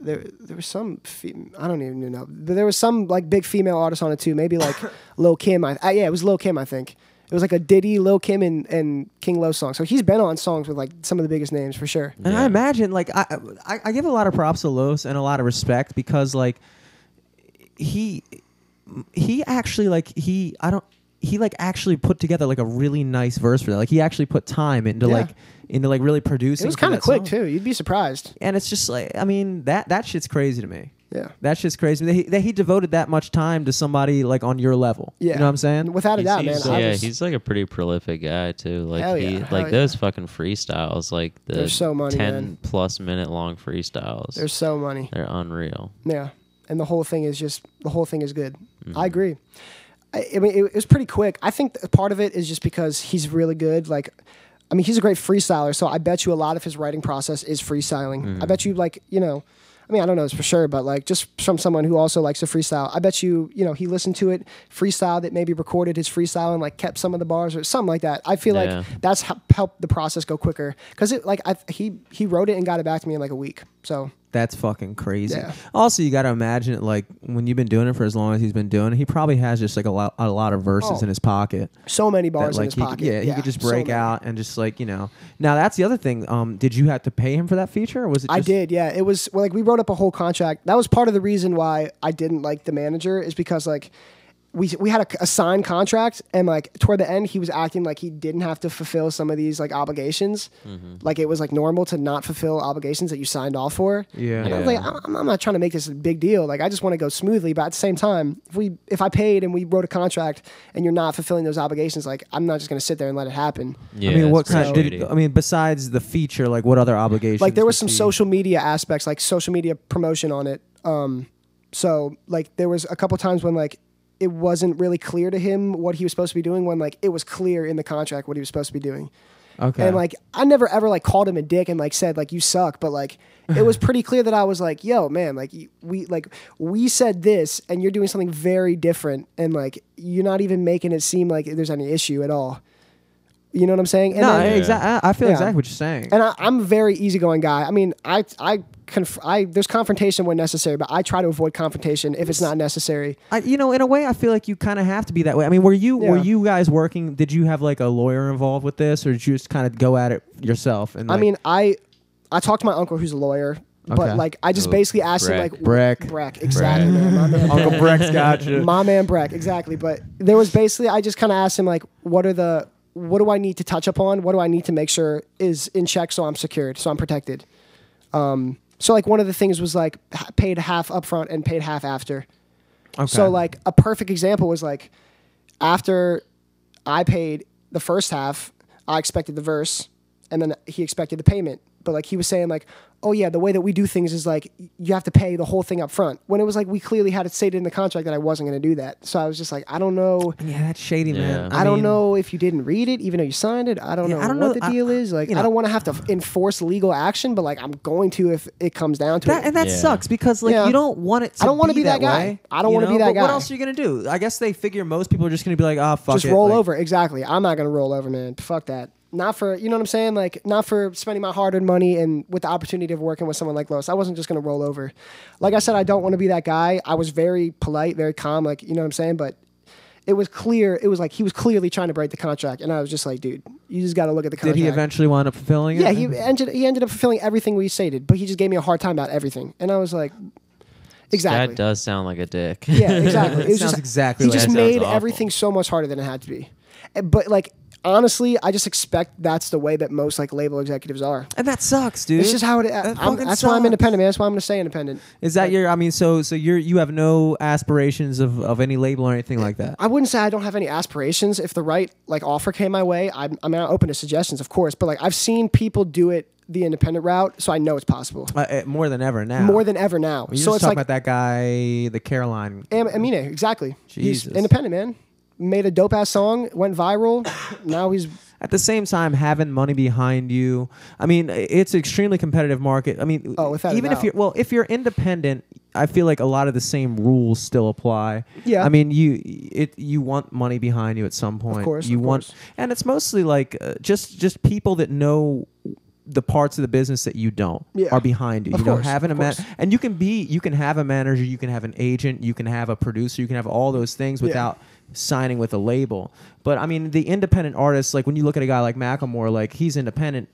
there there was some fe- I don't even know, but there was some like big female artist on it too. Maybe like Lil Kim. I, I yeah, it was Lil Kim. I think it was like a Diddy, Lil Kim, and and King Los song. So he's been on songs with like some of the biggest names for sure. And I imagine, like, I, I I give a lot of props to Los and a lot of respect because, like, he he actually like he I don't he like actually put together like a really nice verse for that. Like he actually put time into Yeah. like into like really producing. It was for kind of that quick song. too. You'd be surprised. And it's just like I mean that that shit's crazy to me. Yeah. That shit's crazy that he, that he devoted that much time to somebody like on your level. Yeah. you know what I'm saying? Without a He's- doubt, man. he's- I yeah, was- he's like a pretty prolific guy too. Like Hell he, yeah, hell like yeah. those fucking freestyles, like the They're so money, ten man. plus minute long freestyles. There's so money. They're unreal. Yeah, and the whole thing is just the whole thing is good. Mm-hmm. I agree. I, I mean, it, it was pretty quick. I think part of it is just because he's really good. Like, I mean, he's a great freestyler. So I bet you a lot of his writing process is freestyling. Mm-hmm. I bet you, like, you know, I mean, I don't know this for sure, but like, just from someone who also likes to freestyle, I bet you, you know, he listened to it, freestyle that maybe recorded his freestyle and like kept some of the bars or something like that. I feel Yeah. like that's helped the process go quicker because it, like, I, he he wrote it and got it back to me in like a week. So That's fucking crazy. Yeah. Also, you got to imagine it like when you've been doing it for as long as he's been doing it, he probably has just like a lot, a lot of verses Oh. in his pocket. So many bars in like his he, pocket. Yeah, he could just so break many. out and just like you know. Now that's the other thing. Um, did you have to pay him for that feature, or was it? I did, yeah. It was well, like we wrote up a whole contract. That was part of the reason why I didn't like the manager is because like we we had a, a signed contract and like toward the end he was acting like he didn't have to fulfill some of these like obligations, like it was like normal to not fulfill obligations that you signed off for. Yeah. And I was like, I'm, I'm not trying to make this a big deal. Like I just want to go smoothly, but at the same time, if we if I paid and we wrote a contract and you're not fulfilling those obligations, like I'm not just gonna sit there and let it happen. Yeah, I mean, what kind? pretty Did, shitty. I mean, besides the feature, like what other obligations? like there was some he- social media aspects like social media promotion on it um so like there was a couple times when like it wasn't really clear to him what he was supposed to be doing when like it was clear in the contract what he was supposed to be doing Okay. and like i never ever like called him a dick and like said like you suck but like it was pretty clear that i was like yo man like we like we said this and you're doing something very different and like you're not even making it seem like there's any issue at all you know what i'm saying and no, then- exactly. I feel Yeah. exactly what you're saying. and I, I'm a very easygoing guy. I mean, I I conf- I there's confrontation when necessary, but I try to avoid confrontation if it's not necessary. I, you know, in a way, I feel like you kind of have to be that way. I mean, were you were you guys working? Did you have like a lawyer involved with this, or did you just kind of go at it yourself? And I mean, I I talked to my uncle who's a lawyer, Okay. but like I just Oh, basically asked him like Breck. Breck, exactly, man, my man Uncle Breck's got you. my man Breck, exactly. But there was basically I just kind of asked him like, what are the what do I need to touch upon? What do I need to make sure is in check so I'm secured, so I'm protected. Um, so like one of the things was like paid half upfront and paid half after. Okay. So like a perfect example was like after I paid the first half, I expected the verse, and then he expected the payment. But like he was saying like, oh yeah, the way that we do things is like you have to pay the whole thing up front. When it was like we clearly had it stated in the contract that I wasn't going to do that. So I was just like, I don't know. yeah, that's shady, man. Yeah. I, don't know if you didn't read it, even though you signed it. I don't Yeah, know I don't what know- the I- deal I- is. Like, you know. I don't want to have to enforce legal action, but like I'm going to if it comes down to That, it. and that Yeah. sucks because like Yeah. you don't want it. To I don't wanna be be that guy. way, I don't wanna be that But What else are you gonna do? I guess they figure most people are just gonna be like, oh fuck just it. roll like- over. Exactly. I'm not gonna roll over, man. Fuck that. Not for you know what I'm saying. Like not for spending my hard-earned money and with the opportunity of working with someone like Los. I wasn't just gonna roll over. Like I said, I don't want to be that guy. I was very polite, very calm. Like you know what I'm saying, but. It was clear. It was like he was clearly trying to break the contract, and I was just like, "Dude, you just got to look at the contract." Did he eventually wind up fulfilling it? Yeah, he ended. He ended up fulfilling everything we stated, but he just gave me a hard time about everything, and I was like, "Exactly." That does sound like a dick. Yeah, exactly. It it was sounds just exactly He like just that. made everything so much harder than it had to be. But like honestly, I just expect that's the way that most like label executives are. and that sucks, dude. It's just how it. That that's why I'm independent, man. That's why I'm to stay independent. Is that your? I mean, so so you're you have no aspirations of, of any label or anything like that. I wouldn't say I don't have any aspirations. If the right like offer came my way, I'm, I'm open to suggestions, of course. But like I've seen people do it the independent route, so I know it's possible Uh, uh, more than ever now. more than ever now. You're so just it's talking like about that guy, the Caroline. Am- Amine, exactly. Jesus. He's independent, man. Made a dope ass song, went viral. now he's At the same time, having money behind you. I mean, it's an extremely competitive market. I mean, Oh, without even if you're well, if you're independent, I feel like a lot of the same rules still apply. Yeah. I mean, you it you want money behind you at some point. Of course, you of want, course. and it's mostly like uh, just just people that know the parts of the business that you don't Yeah. are behind you. Of you know, course, having a man, and you can be, you can have a manager, you can have an agent, you can have a producer, you can have all those things Yeah. Signing with a label. But I mean, the independent artists, like when you look at a guy like Macklemore, like he's independent,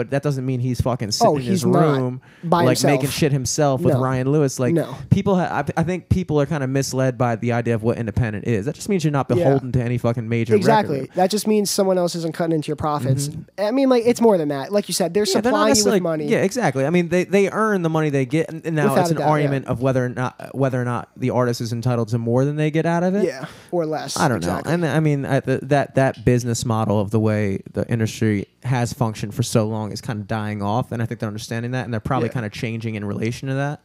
but that doesn't mean he's fucking sitting Oh, in his room, like himself. making shit himself with No. Ryan Lewis. Like No. people, ha- I, I think people are kind of misled by the idea of what independent is. That just means you're not Yeah. beholden to any fucking major. exactly. record. That just means someone else isn't cutting into your profits. Mm-hmm. I mean, like it's more than that. Like you said, they're Yeah, they're supplying you with money. Yeah, exactly. I mean, they, they earn the money they get, and, and now Without it's an doubt, yeah. argument of whether or not whether or not the artist is entitled to more than they get out of it. Yeah, or less. I don't exactly. know. And I mean, I, th- that that business model of the way the industry has functioned for so long is kind of dying off, and I think they're understanding that, and they're probably Yeah. kind of changing in relation to that.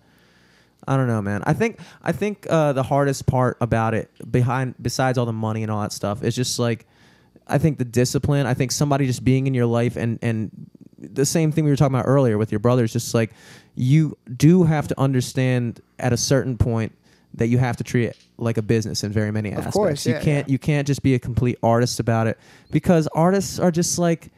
I don't know, man. I think I think uh, the hardest part about it, behind besides all the money and all that stuff, is just like I think the discipline. I think somebody just being in your life and and the same thing we were talking about earlier with your brothers. Just like you do have to understand at a certain point that you have to treat it like a business in very many aspects. course, you can't yeah. you can't just be a complete artist about it because artists are just like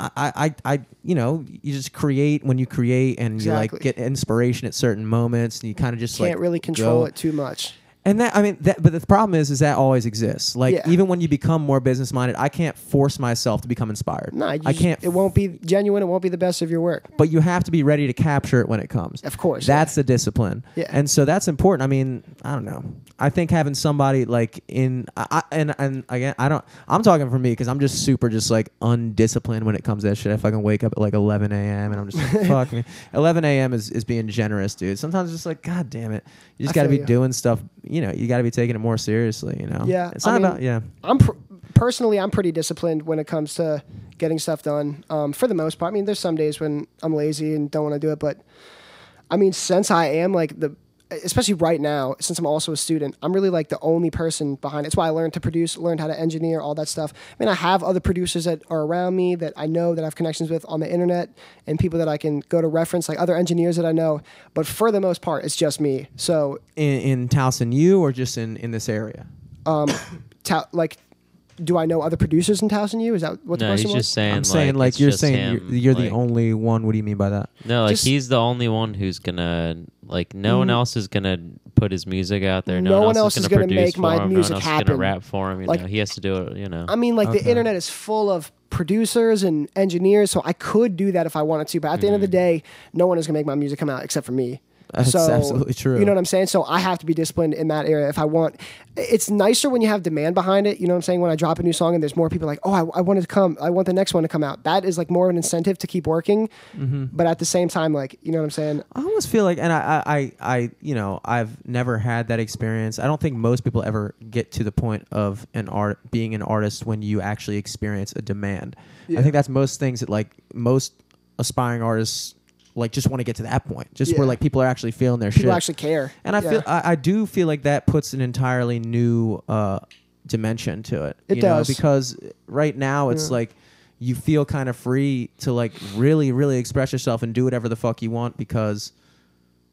I, I, I, you know, you just create when you create, and you like get inspiration at certain moments, and you kind of just Can't like really control go. it too much. And that I mean, that, but the problem is, is that always exists. Like Yeah. even when you become more business minded, I can't force myself to become inspired. No, you I just- can't. It won't be genuine. It won't be the best of your work. but you have to be ready to capture it when it comes. Of course, That's the discipline. Yeah. And so that's important. I mean, I don't know. I think having somebody like in I, I- and and again, I don't I'm talking for me because I'm just super just like undisciplined when it comes to that shit. If I can wake up at like 11 a.m. and I'm just like, fuck me. 11 a.m. is, is being generous, dude. Sometimes it's just like, god damn it. You just I got to feel be you. doing stuff, you know, you got to be taking it more seriously, you know? Yeah, It's I not mean- about, yeah. I'm pr- personally, I'm pretty disciplined when it comes to getting stuff done. Um, for the most part, I mean, there's some days when I'm lazy and don't want to do it, but I mean, since I am like the, especially right now, since I'm also a student, I'm really like the only person behind it. It's why I learned to produce, learned how to engineer, all that stuff. I mean, I have other producers that are around me that I know that I have connections with on the internet and people that I can go to reference, like other engineers that I know. But for the most part, it's just me. So, In, in Towson U or just in, in this area? um, ta- like, do I know other producers in Towson U? Is that what the no, question he's was? just saying. I'm saying like you're saying him, you're, you're like- the only one. What do you mean by that? No, like Just- he's the only one who's gonna like. No one Mm. else is gonna put his music out there. No, No one, one else is is gonna, gonna produce make my for him. music no one else is happen. gonna rap for him. You Like- know, he has to do it. You know. I mean, like Okay. the internet is full of producers and engineers, so I could do that if I wanted to. But at the end of the day, no one is gonna make my music come out except for me. That's so, absolutely true. You know what I'm saying? So I have to be disciplined in that area if I want. It's nicer when you have demand behind it. You know what I'm saying? When I drop a new song and there's more people like, oh, I, I want it to come. I want the next one to come out. That is like more of an incentive to keep working. Mm-hmm. But at the same time, like, you know what I'm saying? I almost feel like, and I, I, I, I, you know, I've never had that experience. I don't think most people ever get to the point of an art being an artist when you actually experience a demand. Yeah. I think that's most things that like most aspiring artists like just want to get to that point, just where like people are actually feeling their shit. People shit. actually care. and I Yeah. feel, I, I do feel like that puts an entirely new uh, dimension to it. It you does. know, because right now it's Yeah. like you feel kind of free to like really, really express yourself and do whatever the fuck you want because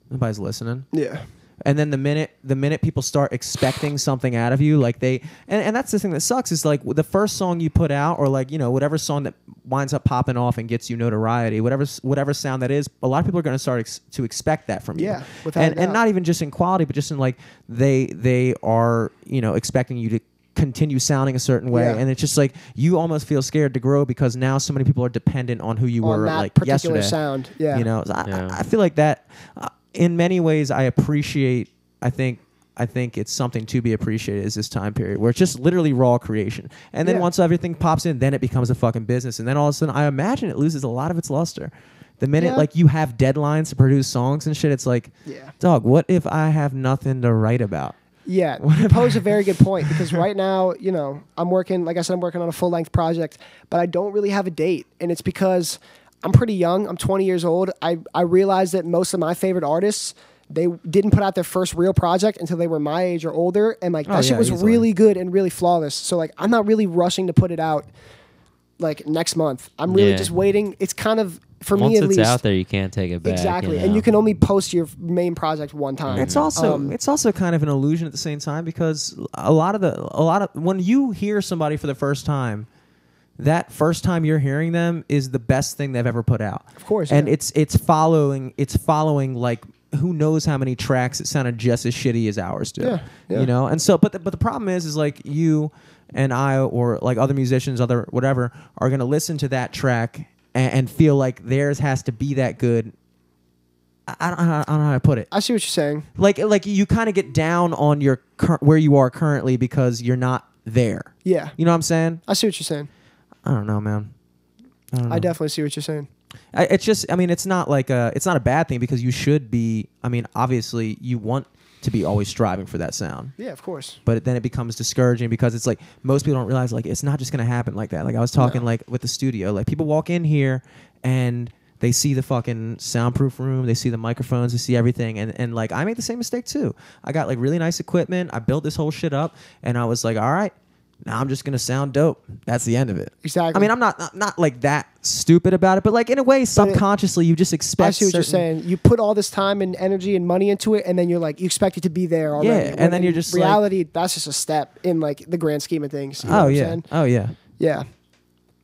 nobody's listening. yeah. And then the minute the minute people start expecting something out of you, like they and, and that's the thing that sucks is like the first song you put out or like you know whatever song that winds up popping off and gets you notoriety, whatever whatever sound that is, a lot of people are going to start ex- to expect that from you. Yeah, and and not even just in quality, but just in like they they are you know expecting you to continue sounding a certain way Yeah. and it's just like you almost feel scared to grow because now so many people are dependent on who you On were that like particular yesterday sound. Yeah. you know, so I, Yeah. I I feel like that. Uh, in many ways, I appreciate. I think. I think it's something to be appreciated is this time period where it's just literally raw creation, and then Yeah. once everything pops in, then it becomes a fucking business, and then all of a sudden, I imagine it loses a lot of its luster. The minute Yeah. like you have deadlines to produce songs and shit, it's like, Yeah. dog, what if I have nothing to write about? Yeah, you pose a very good point because right now, you know, I'm working, like I said, I'm working on a full length project, but I don't really have a date. And it's because I'm pretty young. I'm 20 years old. I, I realized that most of my favorite artists, they didn't put out their first real project until they were my age or older. And like that Oh, shit yeah, was easily. really good and really flawless. So like I'm not really rushing to put it out like next month. I'm really Yeah. just waiting. It's kind of, for Once me at it's least. out there, you can't take it back. Exactly. You And you can only post your main project one time. It's also Um, it's also kind of an illusion at the same time because a lot of the a lot of when you hear somebody for the first time, that first time you're hearing them is the best thing they've ever put out. Of course, and yeah. it's it's following it's following like who knows how many tracks that sounded just as shitty as ours do. Yeah, yeah. You know, and so but the, but the problem is is like you and I or like other musicians, other whatever, are gonna listen to that track and, and feel like theirs has to be that good. I, I, don't, I don't know how to put it I see what you're saying. like like you kind of get down on your cur- where you are currently because you're not there. Yeah. You know what I'm saying? I see what you're saying. I don't know, man. I don't know. I definitely see what you're saying. I, it's just I mean it's not like a it's not a bad thing because you should be I mean obviously you want to be always striving for that sound. Yeah, of course. But then it becomes discouraging because it's like most people don't realize like it's not just gonna happen like that. Like I was talking No. like with the studio, like people walk in here and they see the fucking soundproof room, they see the microphones, they see everything, and and like I made the same mistake too. I got like really nice equipment, I built this whole shit up, and I was like, all right, now I'm just gonna sound dope. That's the end of it. Exactly. I mean, I'm not not, not like that stupid about it, but like in a way, subconsciously, you just expect. I see what you're saying. You put all this time and energy and money into it, and then you're like, you expect it to be there already. Yeah, and When then you're just like- reality. that's just a step in like the grand scheme of things. You know Oh yeah. Oh yeah. yeah.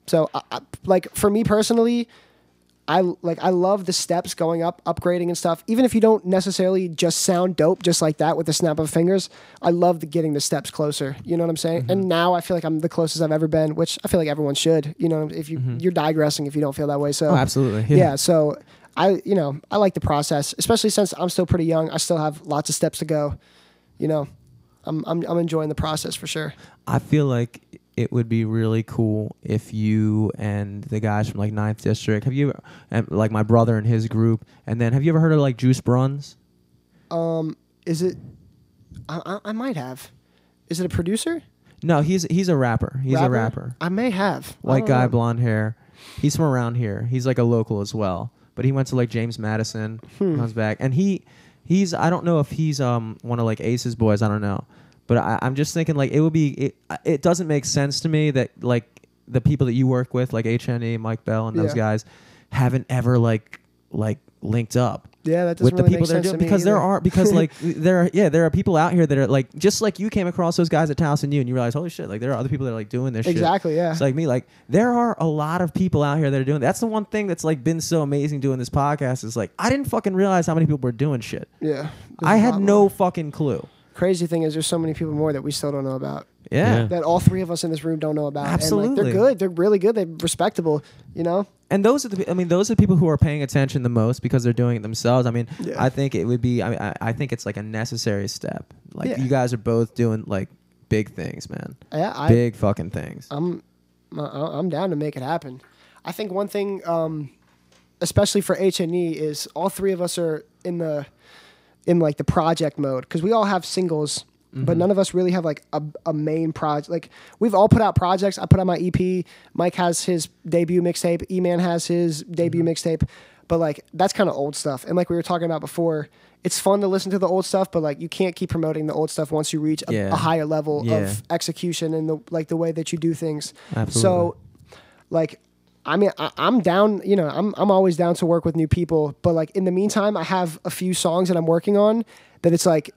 So, I, I, like for me personally, I like I love the steps going up, upgrading and stuff. Even if you don't necessarily just sound dope, just like that with the snap of fingers, I love the getting the steps closer. You know what I'm saying? Mm-hmm. And now I feel like I'm the closest I've ever been, which I feel like everyone should. You know, if you you're digressing if you don't feel that way. So Mm-hmm. Oh, absolutely. yeah. So I, you know, I like the process, especially since I'm still pretty young. I still have lots of steps to go. You know, I'm I'm I'm enjoying the process for sure. I feel like it would be really cool if you and the guys from like Ninth District have you and like my brother and his group, and then have you ever heard of like Juice Bruns? Um, is it? I, I, I might have. Is it a producer? No, he's he's a rapper. He's a rapper. I may have. White guy, know. blonde hair. He's from around here. He's like a local as well. But he went to like James Madison, Hmm. comes back, and he he's I don't know if he's um one of like Ace's boys. I don't know, but I, I'm just thinking like it would be it. It doesn't make sense to me that like the people that you work with, like HNE, Mike Bell, and those Yeah. guys, haven't ever like like linked up Yeah, that with the really people make they're sense doing to me because there are because like there are yeah there are people out here that are like just like you came across those guys at Towson U and you realize holy shit like there are other people that are like doing this shit exactly. Yeah. it's like me, like there are a lot of people out here that are doing. That's the one thing that's like been so amazing doing this podcast is like I didn't fucking realize how many people were doing shit. yeah. I had no fucking clue. Crazy thing is, there's so many people more that we still don't know about. Yeah. Yeah. That all three of us in this room don't know about. And Absolutely. like, they're good. They're really good. They're respectable. You know. And those are the I mean those are the people who are paying attention the most because they're doing it themselves. I mean, Yeah. I think it would be I mean I, I think it's like a necessary step. Like Yeah. you guys are both doing like big things, man. Yeah. I, big fucking things. I'm I- I'm down to make it happen. I think one thing, um, especially for H and E, is all three of us are in the in like the project mode because we all have singles, but mm-hmm. none of us really have like a, a main project. Like we've all put out projects. I put out my EP. Mike has his debut mixtape. E Man has his debut mm-hmm. mixtape. But like that's kind of old stuff. And like we were talking about before, it's fun to listen to the old stuff, but like you can't keep promoting the old stuff once you reach a, Yeah. a higher level Yeah. of execution and the like the way that you do things. Absolutely. So like I mean, I, I'm down. You know, I'm I'm always down to work with new people. But like in the meantime, I have a few songs that I'm working on that it's like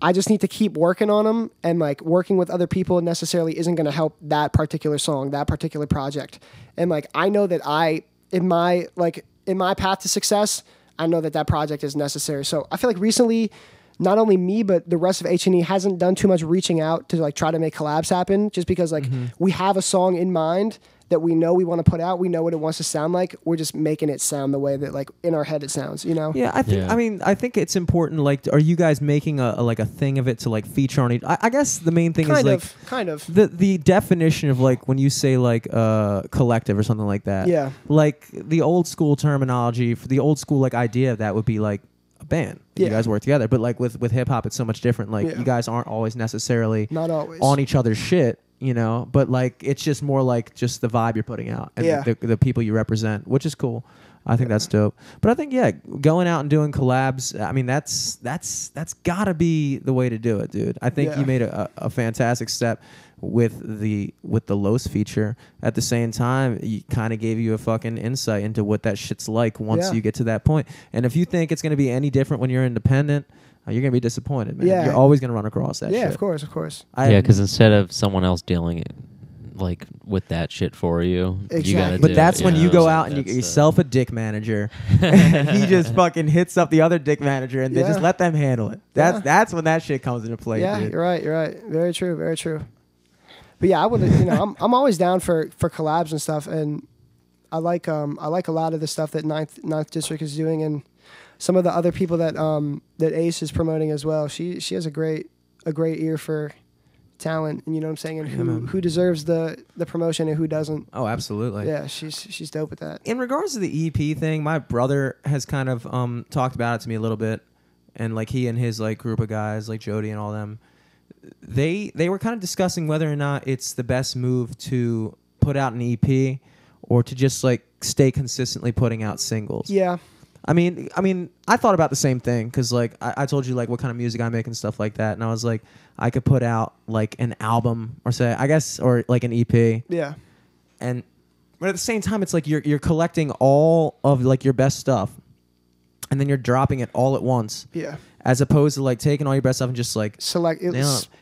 I just need to keep working on them, and like working with other people necessarily isn't going to help that particular song, that particular project. And like I know that I in my like in my path to success, I know that that project is necessary. So I feel like recently. Not only me, but the rest of H and E hasn't done too much reaching out to like try to make collabs happen. Just because like Mm-hmm. we have a song in mind that we know we want to put out. We know what it wants to sound like. We're just making it sound the way that like in our head it sounds. You know? Yeah, I think. Yeah. I mean, I think it's important. Like, are you guys making a, a like a thing of it to like feature on each? I, I guess the main thing is Kind like of. Kind of. the the definition of like when you say like uh collective or something like that. Yeah. Like the old school terminology for the old school like idea of that would be like a band. that You guys work together, but like with with hip hop, it's so much different. Like Yeah. you guys aren't always necessarily Not always. on each other's shit. You know, but like it's just more like just the vibe you're putting out and Yeah. the, the people you represent, which is cool. I think that's dope. But I think yeah, going out and doing collabs. I mean, that's that's that's gotta be the way to do it, dude. I think Yeah. you made a, a, fantastic step with the with the Los feature. At the same time, you kind of gave you a fucking insight into what that shit's like once Yeah. you get to that point. And if you think it's gonna be any different when you're independent, you're gonna be disappointed, man. Yeah. You're always gonna run across that yeah, shit. of course, of course. I yeah, because instead of someone else dealing it, like with that shit for you, you gotta. But do that's it, when you know, go so out and you get yourself a dick manager, and he just fucking hits up the other dick manager, and they just let them handle it. That's Yeah. that's when that shit comes into play. yeah, dude. you're right. You're right. Very true. Very true. But yeah, I would. You know, I'm I'm always down for for collabs and stuff, and I like um I like a lot of the stuff that Ninth Ninth District is doing, and some of the other people that um that Ace is promoting as well. She she has a great a great ear for talent, and you know what I'm saying, and who who deserves the the promotion and who doesn't. Oh, absolutely. yeah, she's she's dope with that. in regards to the EP thing, my brother has kind of um, talked about it to me a little bit, and like he and his like group of guys, like Jody and all them, they they were kind of discussing whether or not it's the best move to put out an EP or to just like stay consistently putting out singles. Yeah, I mean, I mean, I thought about the same thing because, like, I, I told you like what kind of music I make and stuff like that, and I was like, I could put out like an album or say, I guess, or like an EP, yeah, and but at the same time, it's like you're you're collecting all of like your best stuff, and then you're dropping it all at once, yeah. as opposed to like taking all your best stuff and just like Select. it.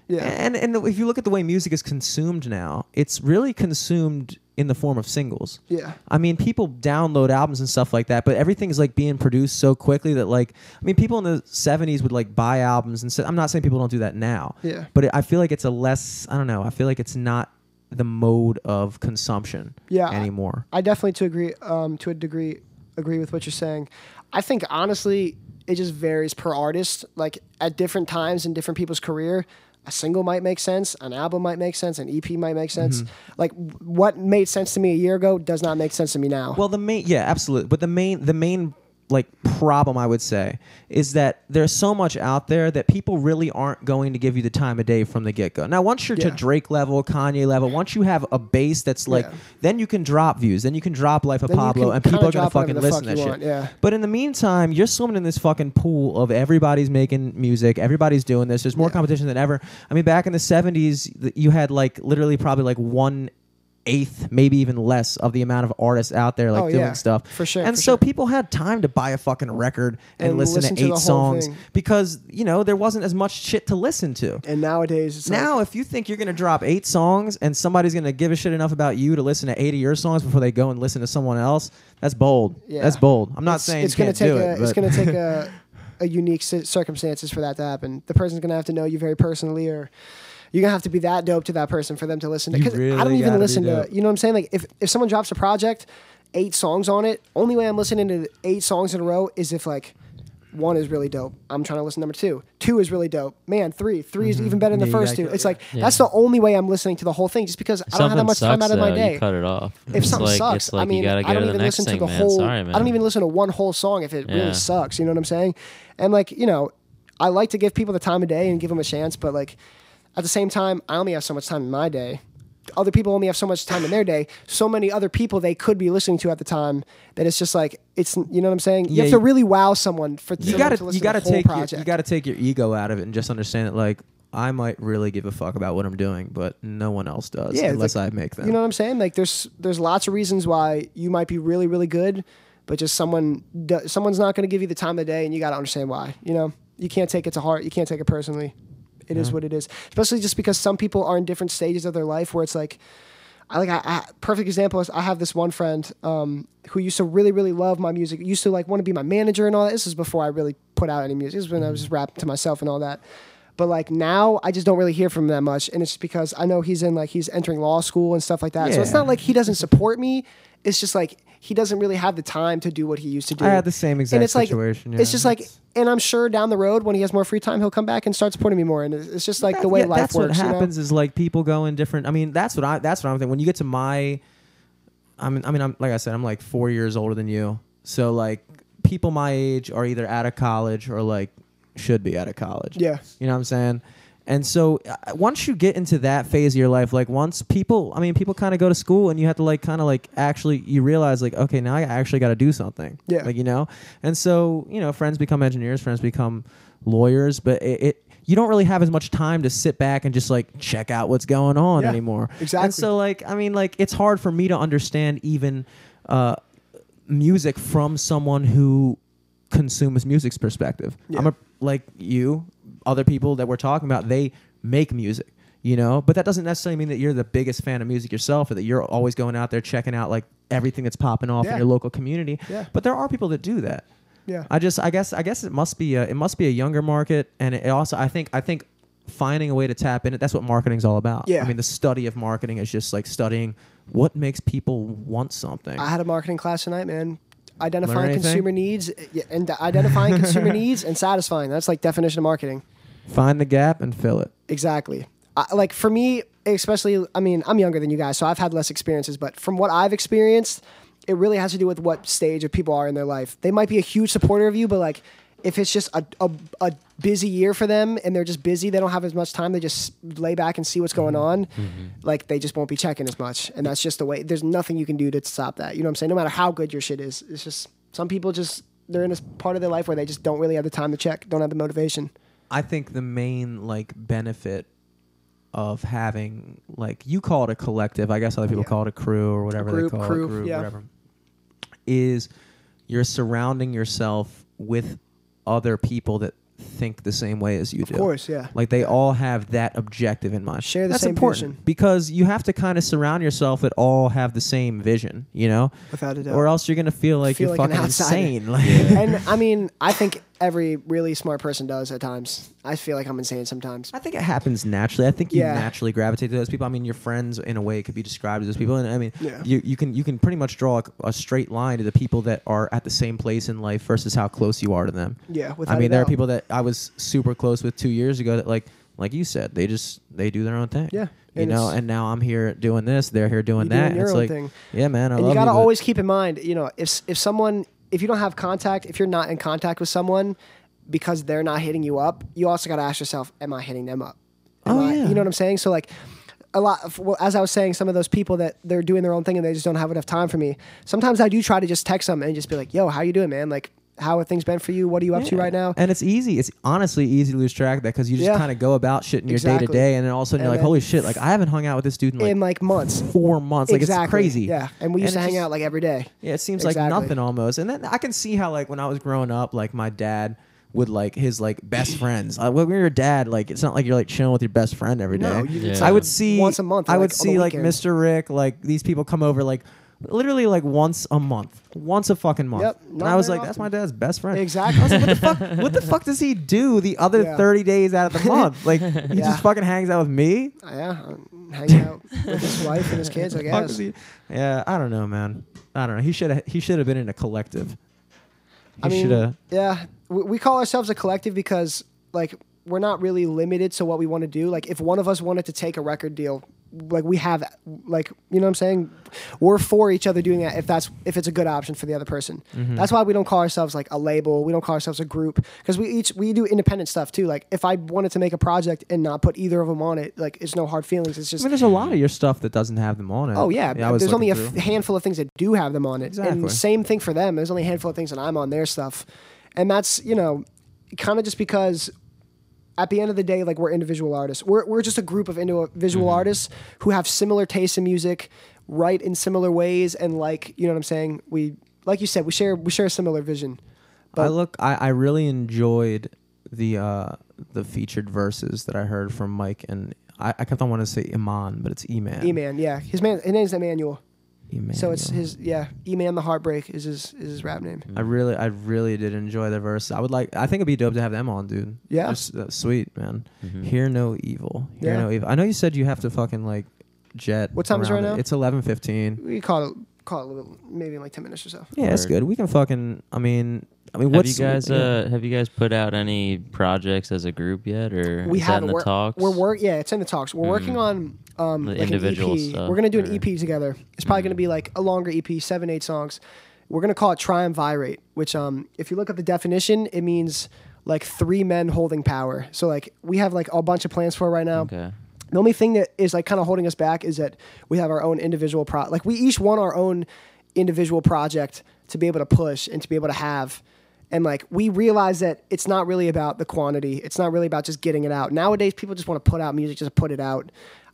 yeah, And and if you look at the way music is consumed now, it's really consumed in the form of singles. Yeah. I mean, people download albums and stuff like that, but everything's like being produced so quickly that like, I mean, people in the '70s would like buy albums and. I'm not saying people don't do that now. Yeah. But it, I feel like it's a less. I don't know. I feel like it's not the mode of consumption. Yeah, I- Anymore. I definitely to agree um, to a degree agree with what you're saying. I think honestly, it just varies per artist. Like at different times in different people's career, a single might make sense, an album might make sense, an EP might make sense. Mm-hmm. Like what made sense to me a year ago does not make sense to me now. Well, the main, yeah, absolutely. But the main, the main like problem I would say is that there's so much out there that people really aren't going to give you the time of day from the get go. Now, once you're to Drake level, Kanye level, once you have a base that's like, Yeah. then you can drop views, then you can drop Life of Then Pablo, and people are gonna fucking listen fuck to that shit. yeah. But in the meantime, you're swimming in this fucking pool of everybody's making music, everybody's doing this. There's more Yeah. competition than ever. I mean, back in the '70s, you had like literally probably like one eighth, maybe even less, of the amount of artists out there like Oh, doing yeah, stuff. for sure, And for so sure. people had time to buy a fucking record and, And listen, listen to to eight whole songs thing. because you know there wasn't as much shit to listen to. and nowadays, it's like- Now, if you think you're gonna drop eight songs and somebody's gonna give a shit enough about you to listen to eight of your songs before they go and listen to someone else, that's bold. Yeah. That's bold. I'm not it's, saying it's gonna take do a it. it's gonna take a a unique circumstances for that to happen. The person's gonna have to know you very personally, or you're gonna have to be that dope to that person for them to listen to. You 'cause I don't even listen to. You know what I'm saying? Like if if someone drops a project, eight songs on it, only way I'm listening to eight songs in a row is if like. One is really dope. I'm trying to listen to number two. Two is really dope. Man, three. 3 is even better than Mm-hmm. Yeah, the first two. It's like Yeah. that's the only way I'm listening to the whole thing, just because I don't have that much time out of my day cut it off. if It's something like, sucks, like I mean, I don't even listen thing, to the man. whole. Sorry. I don't even listen to one whole song if it Yeah. really sucks. You know what I'm saying? And like you know, I like to give people the time of day and give them a chance, but like at the same time, I only have so much time in my day. Other people only have so much time in their day. So many other people they could be listening to at the time that it's just like it's you know what I'm saying. You Yeah, have to you- really wow someone for you gotta to listen you to gotta the whole take your, project. you gotta take your ego out of it and just understand that like I might really give a fuck about what I'm doing, but no one else does Yeah, unless I make them. You know what I'm saying? Like there's there's lots of reasons why you might be really really good, but just someone do, someone's not going to give you the time of day, and you got to understand why. You know, you can't take it to heart. You can't take it personally. It is Yeah. what it is. Especially just because some people are in different stages of their life where it's like. I like I, I perfect example is I have this one friend um, who used to really really love my music. Used to like want to be my manager and all that. This is before I really put out any music. This is when I was just rapping to myself and all that. But like now, I just don't really hear from him that much, and it's because I know he's in like he's entering law school and stuff like that. So it's not like he doesn't support me. It's just like he doesn't really have the time to do what he used to do. I had the same exact and it's like situation, it's just like, and I'm sure down the road when he has more free time, he'll come back and start supporting me more. And it's just like the way yeah, life that's works. what you know? happens is like people go in different. I mean, that's what I that's what I'm thinking. When you get to my, I mean, I mean, I'm like I said, I'm like four years older than you. So like people my age are either out of college or like should be out of college. Yeah. you know what I'm saying. And so uh, once you get into that phase of your life, like once people, I mean, people kind of go to school and you have to like kind of like actually, you realize like, okay, now I actually got to do something. Yeah. Like, you know? And so, you know, friends become engineers, friends become lawyers, but it, it you don't really have as much time to sit back and just like check out what's going on Yeah, anymore. exactly. And so like, I mean, like it's hard for me to understand even uh, music from someone who consumes music's perspective. Yeah. I'm a like you, other people that we're talking about, they make music, you know, but that doesn't necessarily mean that you're the biggest fan of music yourself or that you're always going out there checking out like everything that's popping off in your local community. Yeah. But there are people that do that. Yeah. I just I guess I guess it must be a, it must be a younger market and it also I think I think finding a way to tap in it that's what marketing's all about. Yeah. I mean the study of marketing is just like studying what makes people want something. I had a marketing class tonight, man. Identifying consumer needs and identifying consumer needs and satisfying. That's like definition of marketing. Find the gap and fill it. Exactly. I, like for me, especially, I mean, I'm younger than you guys, so I've had less experiences. But from what I've experienced, it really has to do with what stage of people are in their life. They might be a huge supporter of you, but like if it's just a, a, a busy year for them and they're just busy, they don't have as much time. They just lay back and see what's going mm-hmm. on. Mm-hmm. Like they just won't be checking as much, and that's just the way. There's nothing you can do to stop that. You know what I'm saying? No matter how good your shit is, it's just some people just they're in a part of their life where they just don't really have the time to check, don't have the motivation. I think the main like benefit of having like you call it a collective, I guess other people Yeah. call it a crew or whatever group, they call crew, it, group, yeah. whatever. Is you're surrounding yourself with other people that think the same way as you do. Of course, yeah. Like they all have that objective in mind. Share the That's same important vision. because you have to kind of surround yourself that all have the same vision, you know? Without a doubt. Or else you're gonna feel like Feel you're like fucking insane. Like, and I mean, I think every really smart person does at times. I feel like I'm insane sometimes. I think it happens naturally. I think you Yeah. naturally gravitate to those people. I mean, your friends in a way could be described as those people, and I mean, Yeah. you, you can you can pretty much draw a, a straight line to the people that are at the same place in life versus how close you are to them. Yeah, without I mean, there are doubt. people that I was super close with two years ago that like like you said, they just they do their own thing. Yeah, you and know. it's- And now I'm here doing this. They're here doing You're that. your it's own like, thing. yeah, man. I and love you got to but- always keep in mind, you know, if if someone, if you don't have contact, if you're not in contact with someone because they're not hitting you up, you also got to ask yourself, am I hitting them up? Am Oh, I, yeah. You know what I'm saying? So like. A lot, of, well, as I was saying, some of those people that they're doing their own thing and they just don't have enough time for me. Sometimes I do try to just text them and just be like, "Yo, how you doing, man? Like, how have things been for you? What are you up to right now?" And it's easy. It's honestly easy to lose track of that because you just Yeah. kind of go about shit in your day to day, and then all of a sudden And you're like, holy shit! Like I haven't hung out with this dude in like in like months. four months. Like it's crazy. Yeah, and we used And to hang just- out like every day. Yeah, it seems Exactly. like nothing almost. And then I can see how like when I was growing up, like my dad would like his like best friends. Like, when you're a dad, like it's not like you're like chilling with your best friend every day. No, you, Yeah. I would see once a month. I would like, on the see like weekends. Mr. Rick, like these people come over like literally like once a month, once a fucking month. Yep, and I was like, that's my dad's best friend. Exactly. Like, what the fuck? What the fuck does he do the other Yeah. thirty days out of the month? Like he Yeah. just fucking hangs out with me. Yeah, um, hanging out with his wife and his kids. I guess. he- Yeah, I don't know, man. I don't know. He should have. He should have been in a collective. He I mean, should have. yeah, we, we call ourselves a collective because like we're not really limited to what we want to do. Like if one of us wanted to take a record deal, like we have, like you know what I'm saying, we're for each other doing that if that's if it's a good option for the other person. Mm-hmm. That's why we don't call ourselves like a label. We don't call ourselves a group because we each we do independent stuff too. Like if I wanted to make a project and not put either of them on it, like it's no hard feelings. It's I just mean, there's a lot of your stuff that doesn't have them on it. Oh yeah, I was there's only a f- handful of things that do have them on it, Exactly. and same thing for them. There's only a handful of things that I'm on their stuff, and that's you know, kind of just because at the end of the day, like we're individual artists. We're we're just a group of individual Mm-hmm. artists who have similar tastes in music, write in similar ways, and like you know what I'm saying. We like you said, we share we share a similar vision. I But look. I, I really enjoyed the uh the featured verses that I heard from Mike and I, I kept on wanting to say Iman, but it's Eman. E-Man, yeah, his man, his name's Emmanuel. Eman. So it's his yeah, E-Man the Heartbreak is his is his rap name. I really, I really did enjoy the verse. I would like. I think it'd be dope to have them on, dude. Yeah. Just, uh, sweet man. Mhm. Hear no evil. Hear Yeah. no evil. I know you said you have to fucking like jet. What time is it around right now? It's eleven fifteen. We call it call it a little, maybe in like ten minutes or so. Yeah, it's good. We can fucking. I mean, I mean, Have what's you guys yeah. uh have you guys put out any projects as a group yet, or we is that have in the we're, talks? We're work. Yeah, it's in the talks. We're working Mhm. on um The like individual an EP. stuff, We're gonna do an or- EP together. It's probably gonna be like a longer EP, seven eight songs. We're gonna call it Triumvirate, which um if you look up the definition, it means like three men holding power. So like we have like a bunch of plans for it right now. Okay. The only thing that is like kind of holding us back is that we have our own individual pro. Like we each want our own individual project to be able to push and to be able to have. And like we realize that it's not really about the quantity. It's not really about just getting it out. Nowadays, people just want to put out music, just put it out.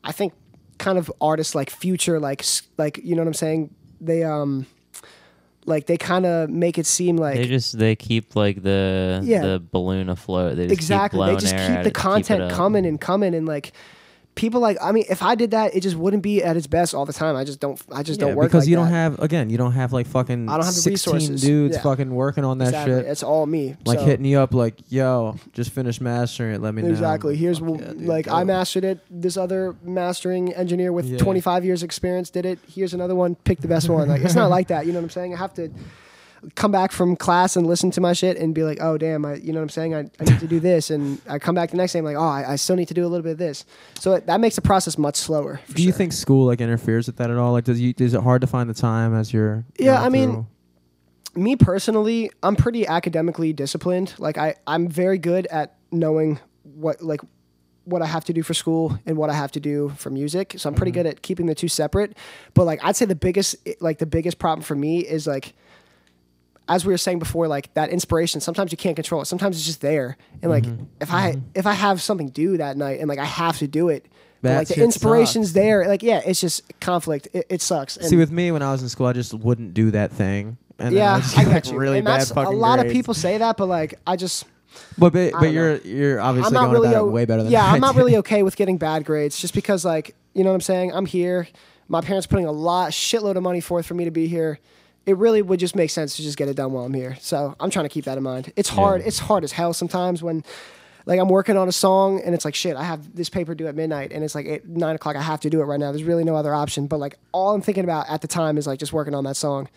I think kind of artists like Future, like like you know what I'm saying. They um like they kind of make it seem like They just they keep like the Yeah. the balloon afloat. They just exactly. Keep They just keep the keep content coming and coming and like people like I mean if I did that it just wouldn't be at its best all the time. I just don't I just Yeah, don't work because like you don't that. have again. You don't have like fucking. I don't have the 16 resources. dudes Yeah. fucking working on that exactly. shit. It's all me. like So- hitting you up like, yo, just finished mastering it. Let me know. Exactly. Here's Fuck w yeah, dude, like I mastered it. This other mastering engineer with Yeah. 25 years experience did it. Here's another one. Pick the best one. Like it's not like that. You know what I'm saying? I have to come back from class and listen to my shit and be like, oh damn, I you know what I'm saying? I, I need to do this, and I come back the next day. I'm like, oh, I, I still need to do a little bit of this. So it, that makes the process much slower. for Do you sure. think school like interferes with that at all? Like, does you is it hard to find the time as you're? Yeah, I mean, through? me personally, I'm pretty academically disciplined. Like I, I'm very good at knowing what like what I have to do for school and what I have to do for music. So I'm pretty Mm-hmm. good at keeping the two separate. But like I'd say the biggest like the biggest problem for me is like as we were saying before, like that inspiration, sometimes you can't control it. Sometimes it's just there. And like Mm-hmm. if I if I have something due that night and like I have to do it, but like the inspiration's sucks. there, like yeah, it's just conflict. It, it sucks. And See, with me when I was in school, I just wouldn't do that thing. And yeah, I, just I get like, you. really and bad fucking a lot of people say that, but like I just But but, but you're you're obviously going really about o- it way better than yeah. I'm not really okay with getting bad grades just because like you know what I'm saying. I'm here. My parents putting a lot shitload of money forth for me to be here. It really would just make sense to just get it done while I'm here. So I'm trying to keep that in mind. It's hard. Yeah. It's hard as hell sometimes when. Like I'm working on a song and it's like shit. I have this paper due at midnight and it's like eight, nine o'clock. I have to do it right now. There's really no other option. But like all I'm thinking about at the time is like just working on that song.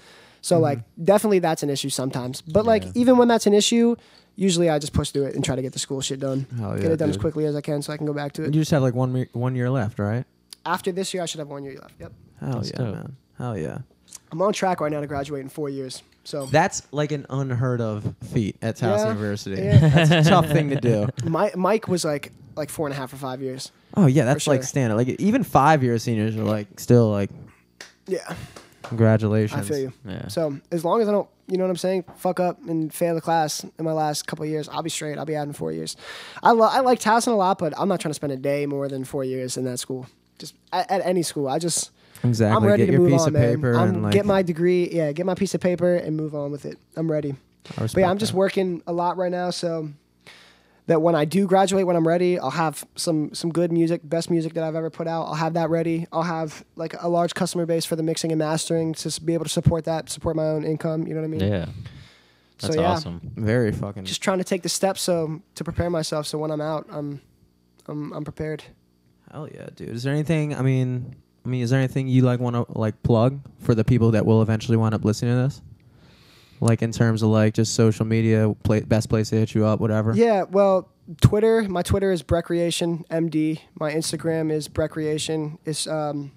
So Mm-hmm. like definitely that's an issue sometimes. But like even when that's an issue, usually I just push through it and try to get the school shit done. Hell get it done as quickly as I can so I can go back to it. You just have like one one year left, right? After this year, I should have one year left. Yep. Hell That's yeah, dope. man. Hell yeah. I'm on track right now to graduate in four years. So That's like an unheard of feat at Towson Yeah, University. yeah. That's a tough thing to do. my, Mike was like like four and a half or five years. Oh yeah, that's like sure. standard. Like even five year seniors are like still like Yeah, congratulations. I feel you. Yeah. So as long as I don't, you know what I'm saying, fuck up and fail the class in my last couple of years, I'll be straight. I'll be out in four years. I lo- I like Towson a lot, but I'm not trying to spend a day more than four years in that school. Just at, at any school, I just Exactly. I'm ready Get to your move piece on, of man. paper I'm- and like get my degree, yeah, get my piece of paper and move on with it. I'm ready. I But yeah, I'm just that. working a lot right now, so that when I do graduate, when I'm ready, I'll have some some good music, best music that I've ever put out. I'll have that ready. I'll have like a large customer base for the mixing and mastering to s- be able to support that, support my own income. You know what I mean? Yeah. So, That's yeah. awesome. very fucking Just trying to take the steps so to prepare myself, so when I'm out, I'm I'm I'm prepared. Hell yeah, dude. Is there anything? I mean, I mean, is there anything you like want to like plug for the people that will eventually wind up listening to this? Like in terms of like just social media, play, best place to hit you up, whatever. Yeah, well, Twitter. My Twitter is Brecreation MD. My Instagram is Brecreation. It's um,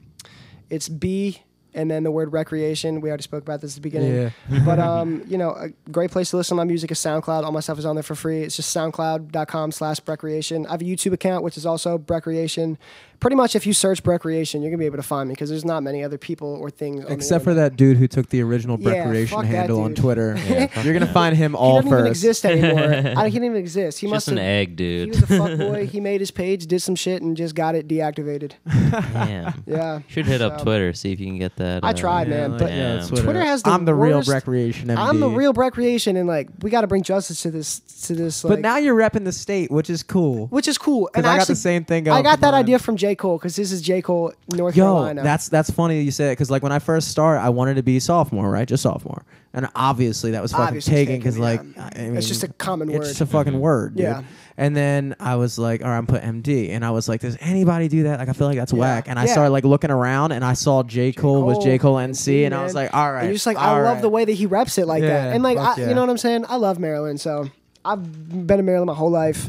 it's B and then the word recreation. We already spoke about this at the beginning. Yeah. but um, you know, a great place to listen to my music is SoundCloud. All my stuff is on there for free. It's just soundcloud.com slash Brecreation. I have a YouTube account, which is also Brecreation. Pretty much if you search Brecreation, you're going to be able to find me because there's not many other people or things. on the Except for that dude who took the original Yeah, recreation fuck handle on. Twitter. Yeah, You're gonna find him all He all doesn't even first. exist anymore. I, he didn't even exist. He Just must an have. egg, He dude. was a fuckboy. he made his page, did some shit, and just got it deactivated. Damn. Yeah. Should hit up Twitter, see if you can get that. I uh, tried, man, like, but yeah, Twitter has the I'm the real worst- recreation MD. I'm the real recreation, and like we got to bring justice to this. To this, like, But now you're repping the state, which is cool. which is cool. And I got the same thing going. I got that mine. idea from J Cole because this is J Cole, North Yo, Carolina. that's that's funny that you say it because like when I first started, I wanted to be sophomore, right? Just sophomore, and obviously that was fucking Obviously taken taken, because like yeah. I mean, It's just a common word. It's just a fucking mm-hmm. word, dude. Yeah. And then I was like, all right, I'm put MD, and I was like, does anybody do that? Like I feel like that's Yeah. whack. And I Yeah. started like looking around, and I saw J Cole, was J Cole NC, and I man. was like, all right. And you're just like, all I love right. the way that he reps it like Yeah, that, and like, fuck I, yeah. you know what I'm saying? I love Maryland, so I've been in Maryland my whole life.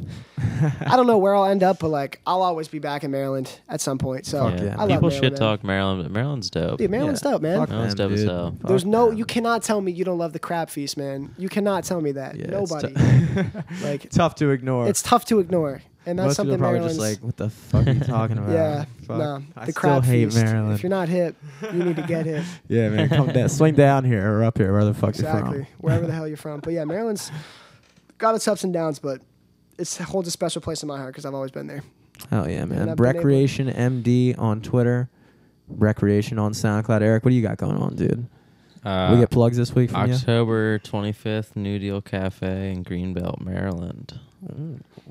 I don't know where I'll end up, but like, I'll always be back in Maryland at some point. So Fuck Yeah. yeah. I love People Maryland, should man. talk Maryland, but Maryland's dope. Dude, Maryland's Yeah. dope, man. Fuck Maryland's them, dope as dude. hell. Fuck There's no, them. you cannot tell me you don't love the crab feast, man. You cannot tell me that. Yeah, it's Nobody. like, tough to ignore. it's tough to ignore, and that's Most people something are probably Maryland's. just like, what the fuck are you talking about? yeah, Fuck. no, I the still crab hate feast. Maryland. If you're not hip, you need to get hip. Yeah, man, come down, swing down here or up here, where the fuck you're from. exactly, wherever the hell you're from. But yeah, Maryland's got its ups and downs, but it holds a special place in my heart because I've always been there. Oh yeah, man. I've able- Recreation MD on Twitter, Recreation on SoundCloud. Eric, what do you got going on, dude? Uh, we get plugs this week from you. October 25th, New Deal Cafe in Greenbelt, Maryland.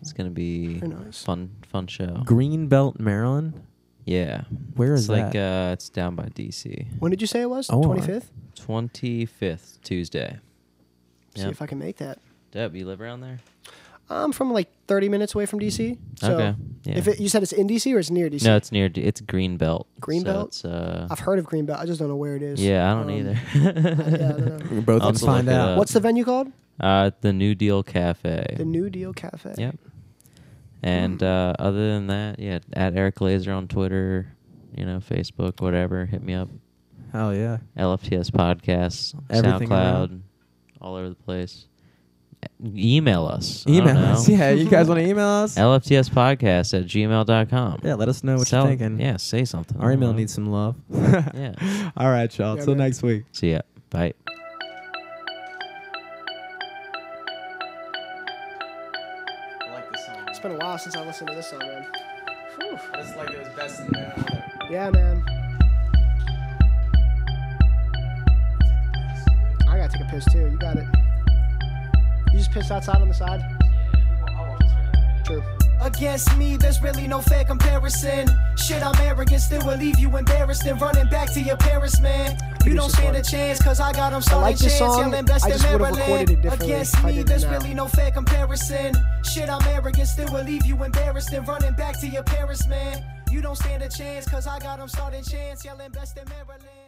It's gonna be nice. fun, fun show. Greenbelt, Maryland. Yeah, Where it's is like that? uh, it's down by DC. When did you say it was? Oh, Twenty fifth. 25th Tuesday. See if I can make that. Deb, you live around there? I'm from like 30 minutes away from DC. So okay. Yeah. if it, you said it's in DC or it's near DC, no, it's near. D- It's Greenbelt. Greenbelt? So it's, uh, I've heard of Greenbelt. I just don't know where it is. yeah, I don't Um, either. yeah, I don't know. We're both I'll gonna have to find look it out. up. What's the venue called? uh, the New Deal Cafe. The New Deal Cafe. Yep. And uh, other than that, yeah, at Eric Laser on Twitter, you know, Facebook, whatever. Hit me up. Hell yeah. LFTS podcasts, Everything SoundCloud, around. all over the place. Email us. I don't Email know. us. Yeah, you guys want to email us? LFTS podcast at gmail.com. yeah, let us know what Sell- you're thinking. Yeah, say something. Our email needs some love. Yeah. All right, y'all. Yeah, Till man. next week. See ya. Bye. I like this song. It's been a while since I listened to this song, man. Whew. It's like it was best in the Yeah, man. I gotta take a piss too. You got it. You just pissed outside on the side? True. Against me, there's really no fair comparison. Shit, I'm arrogant, still will leave you embarrassed and running back to your parents, man. You don't stand a chance, cause I got them starting like this chance, song. I in just Maryland. recorded it differently Against me, there's really no fair comparison. Shit, I'm arrogant, still will leave you embarrassed and running back to your parents, man. You don't stand a chance, cause I got them starting chance, yelling best in Maryland.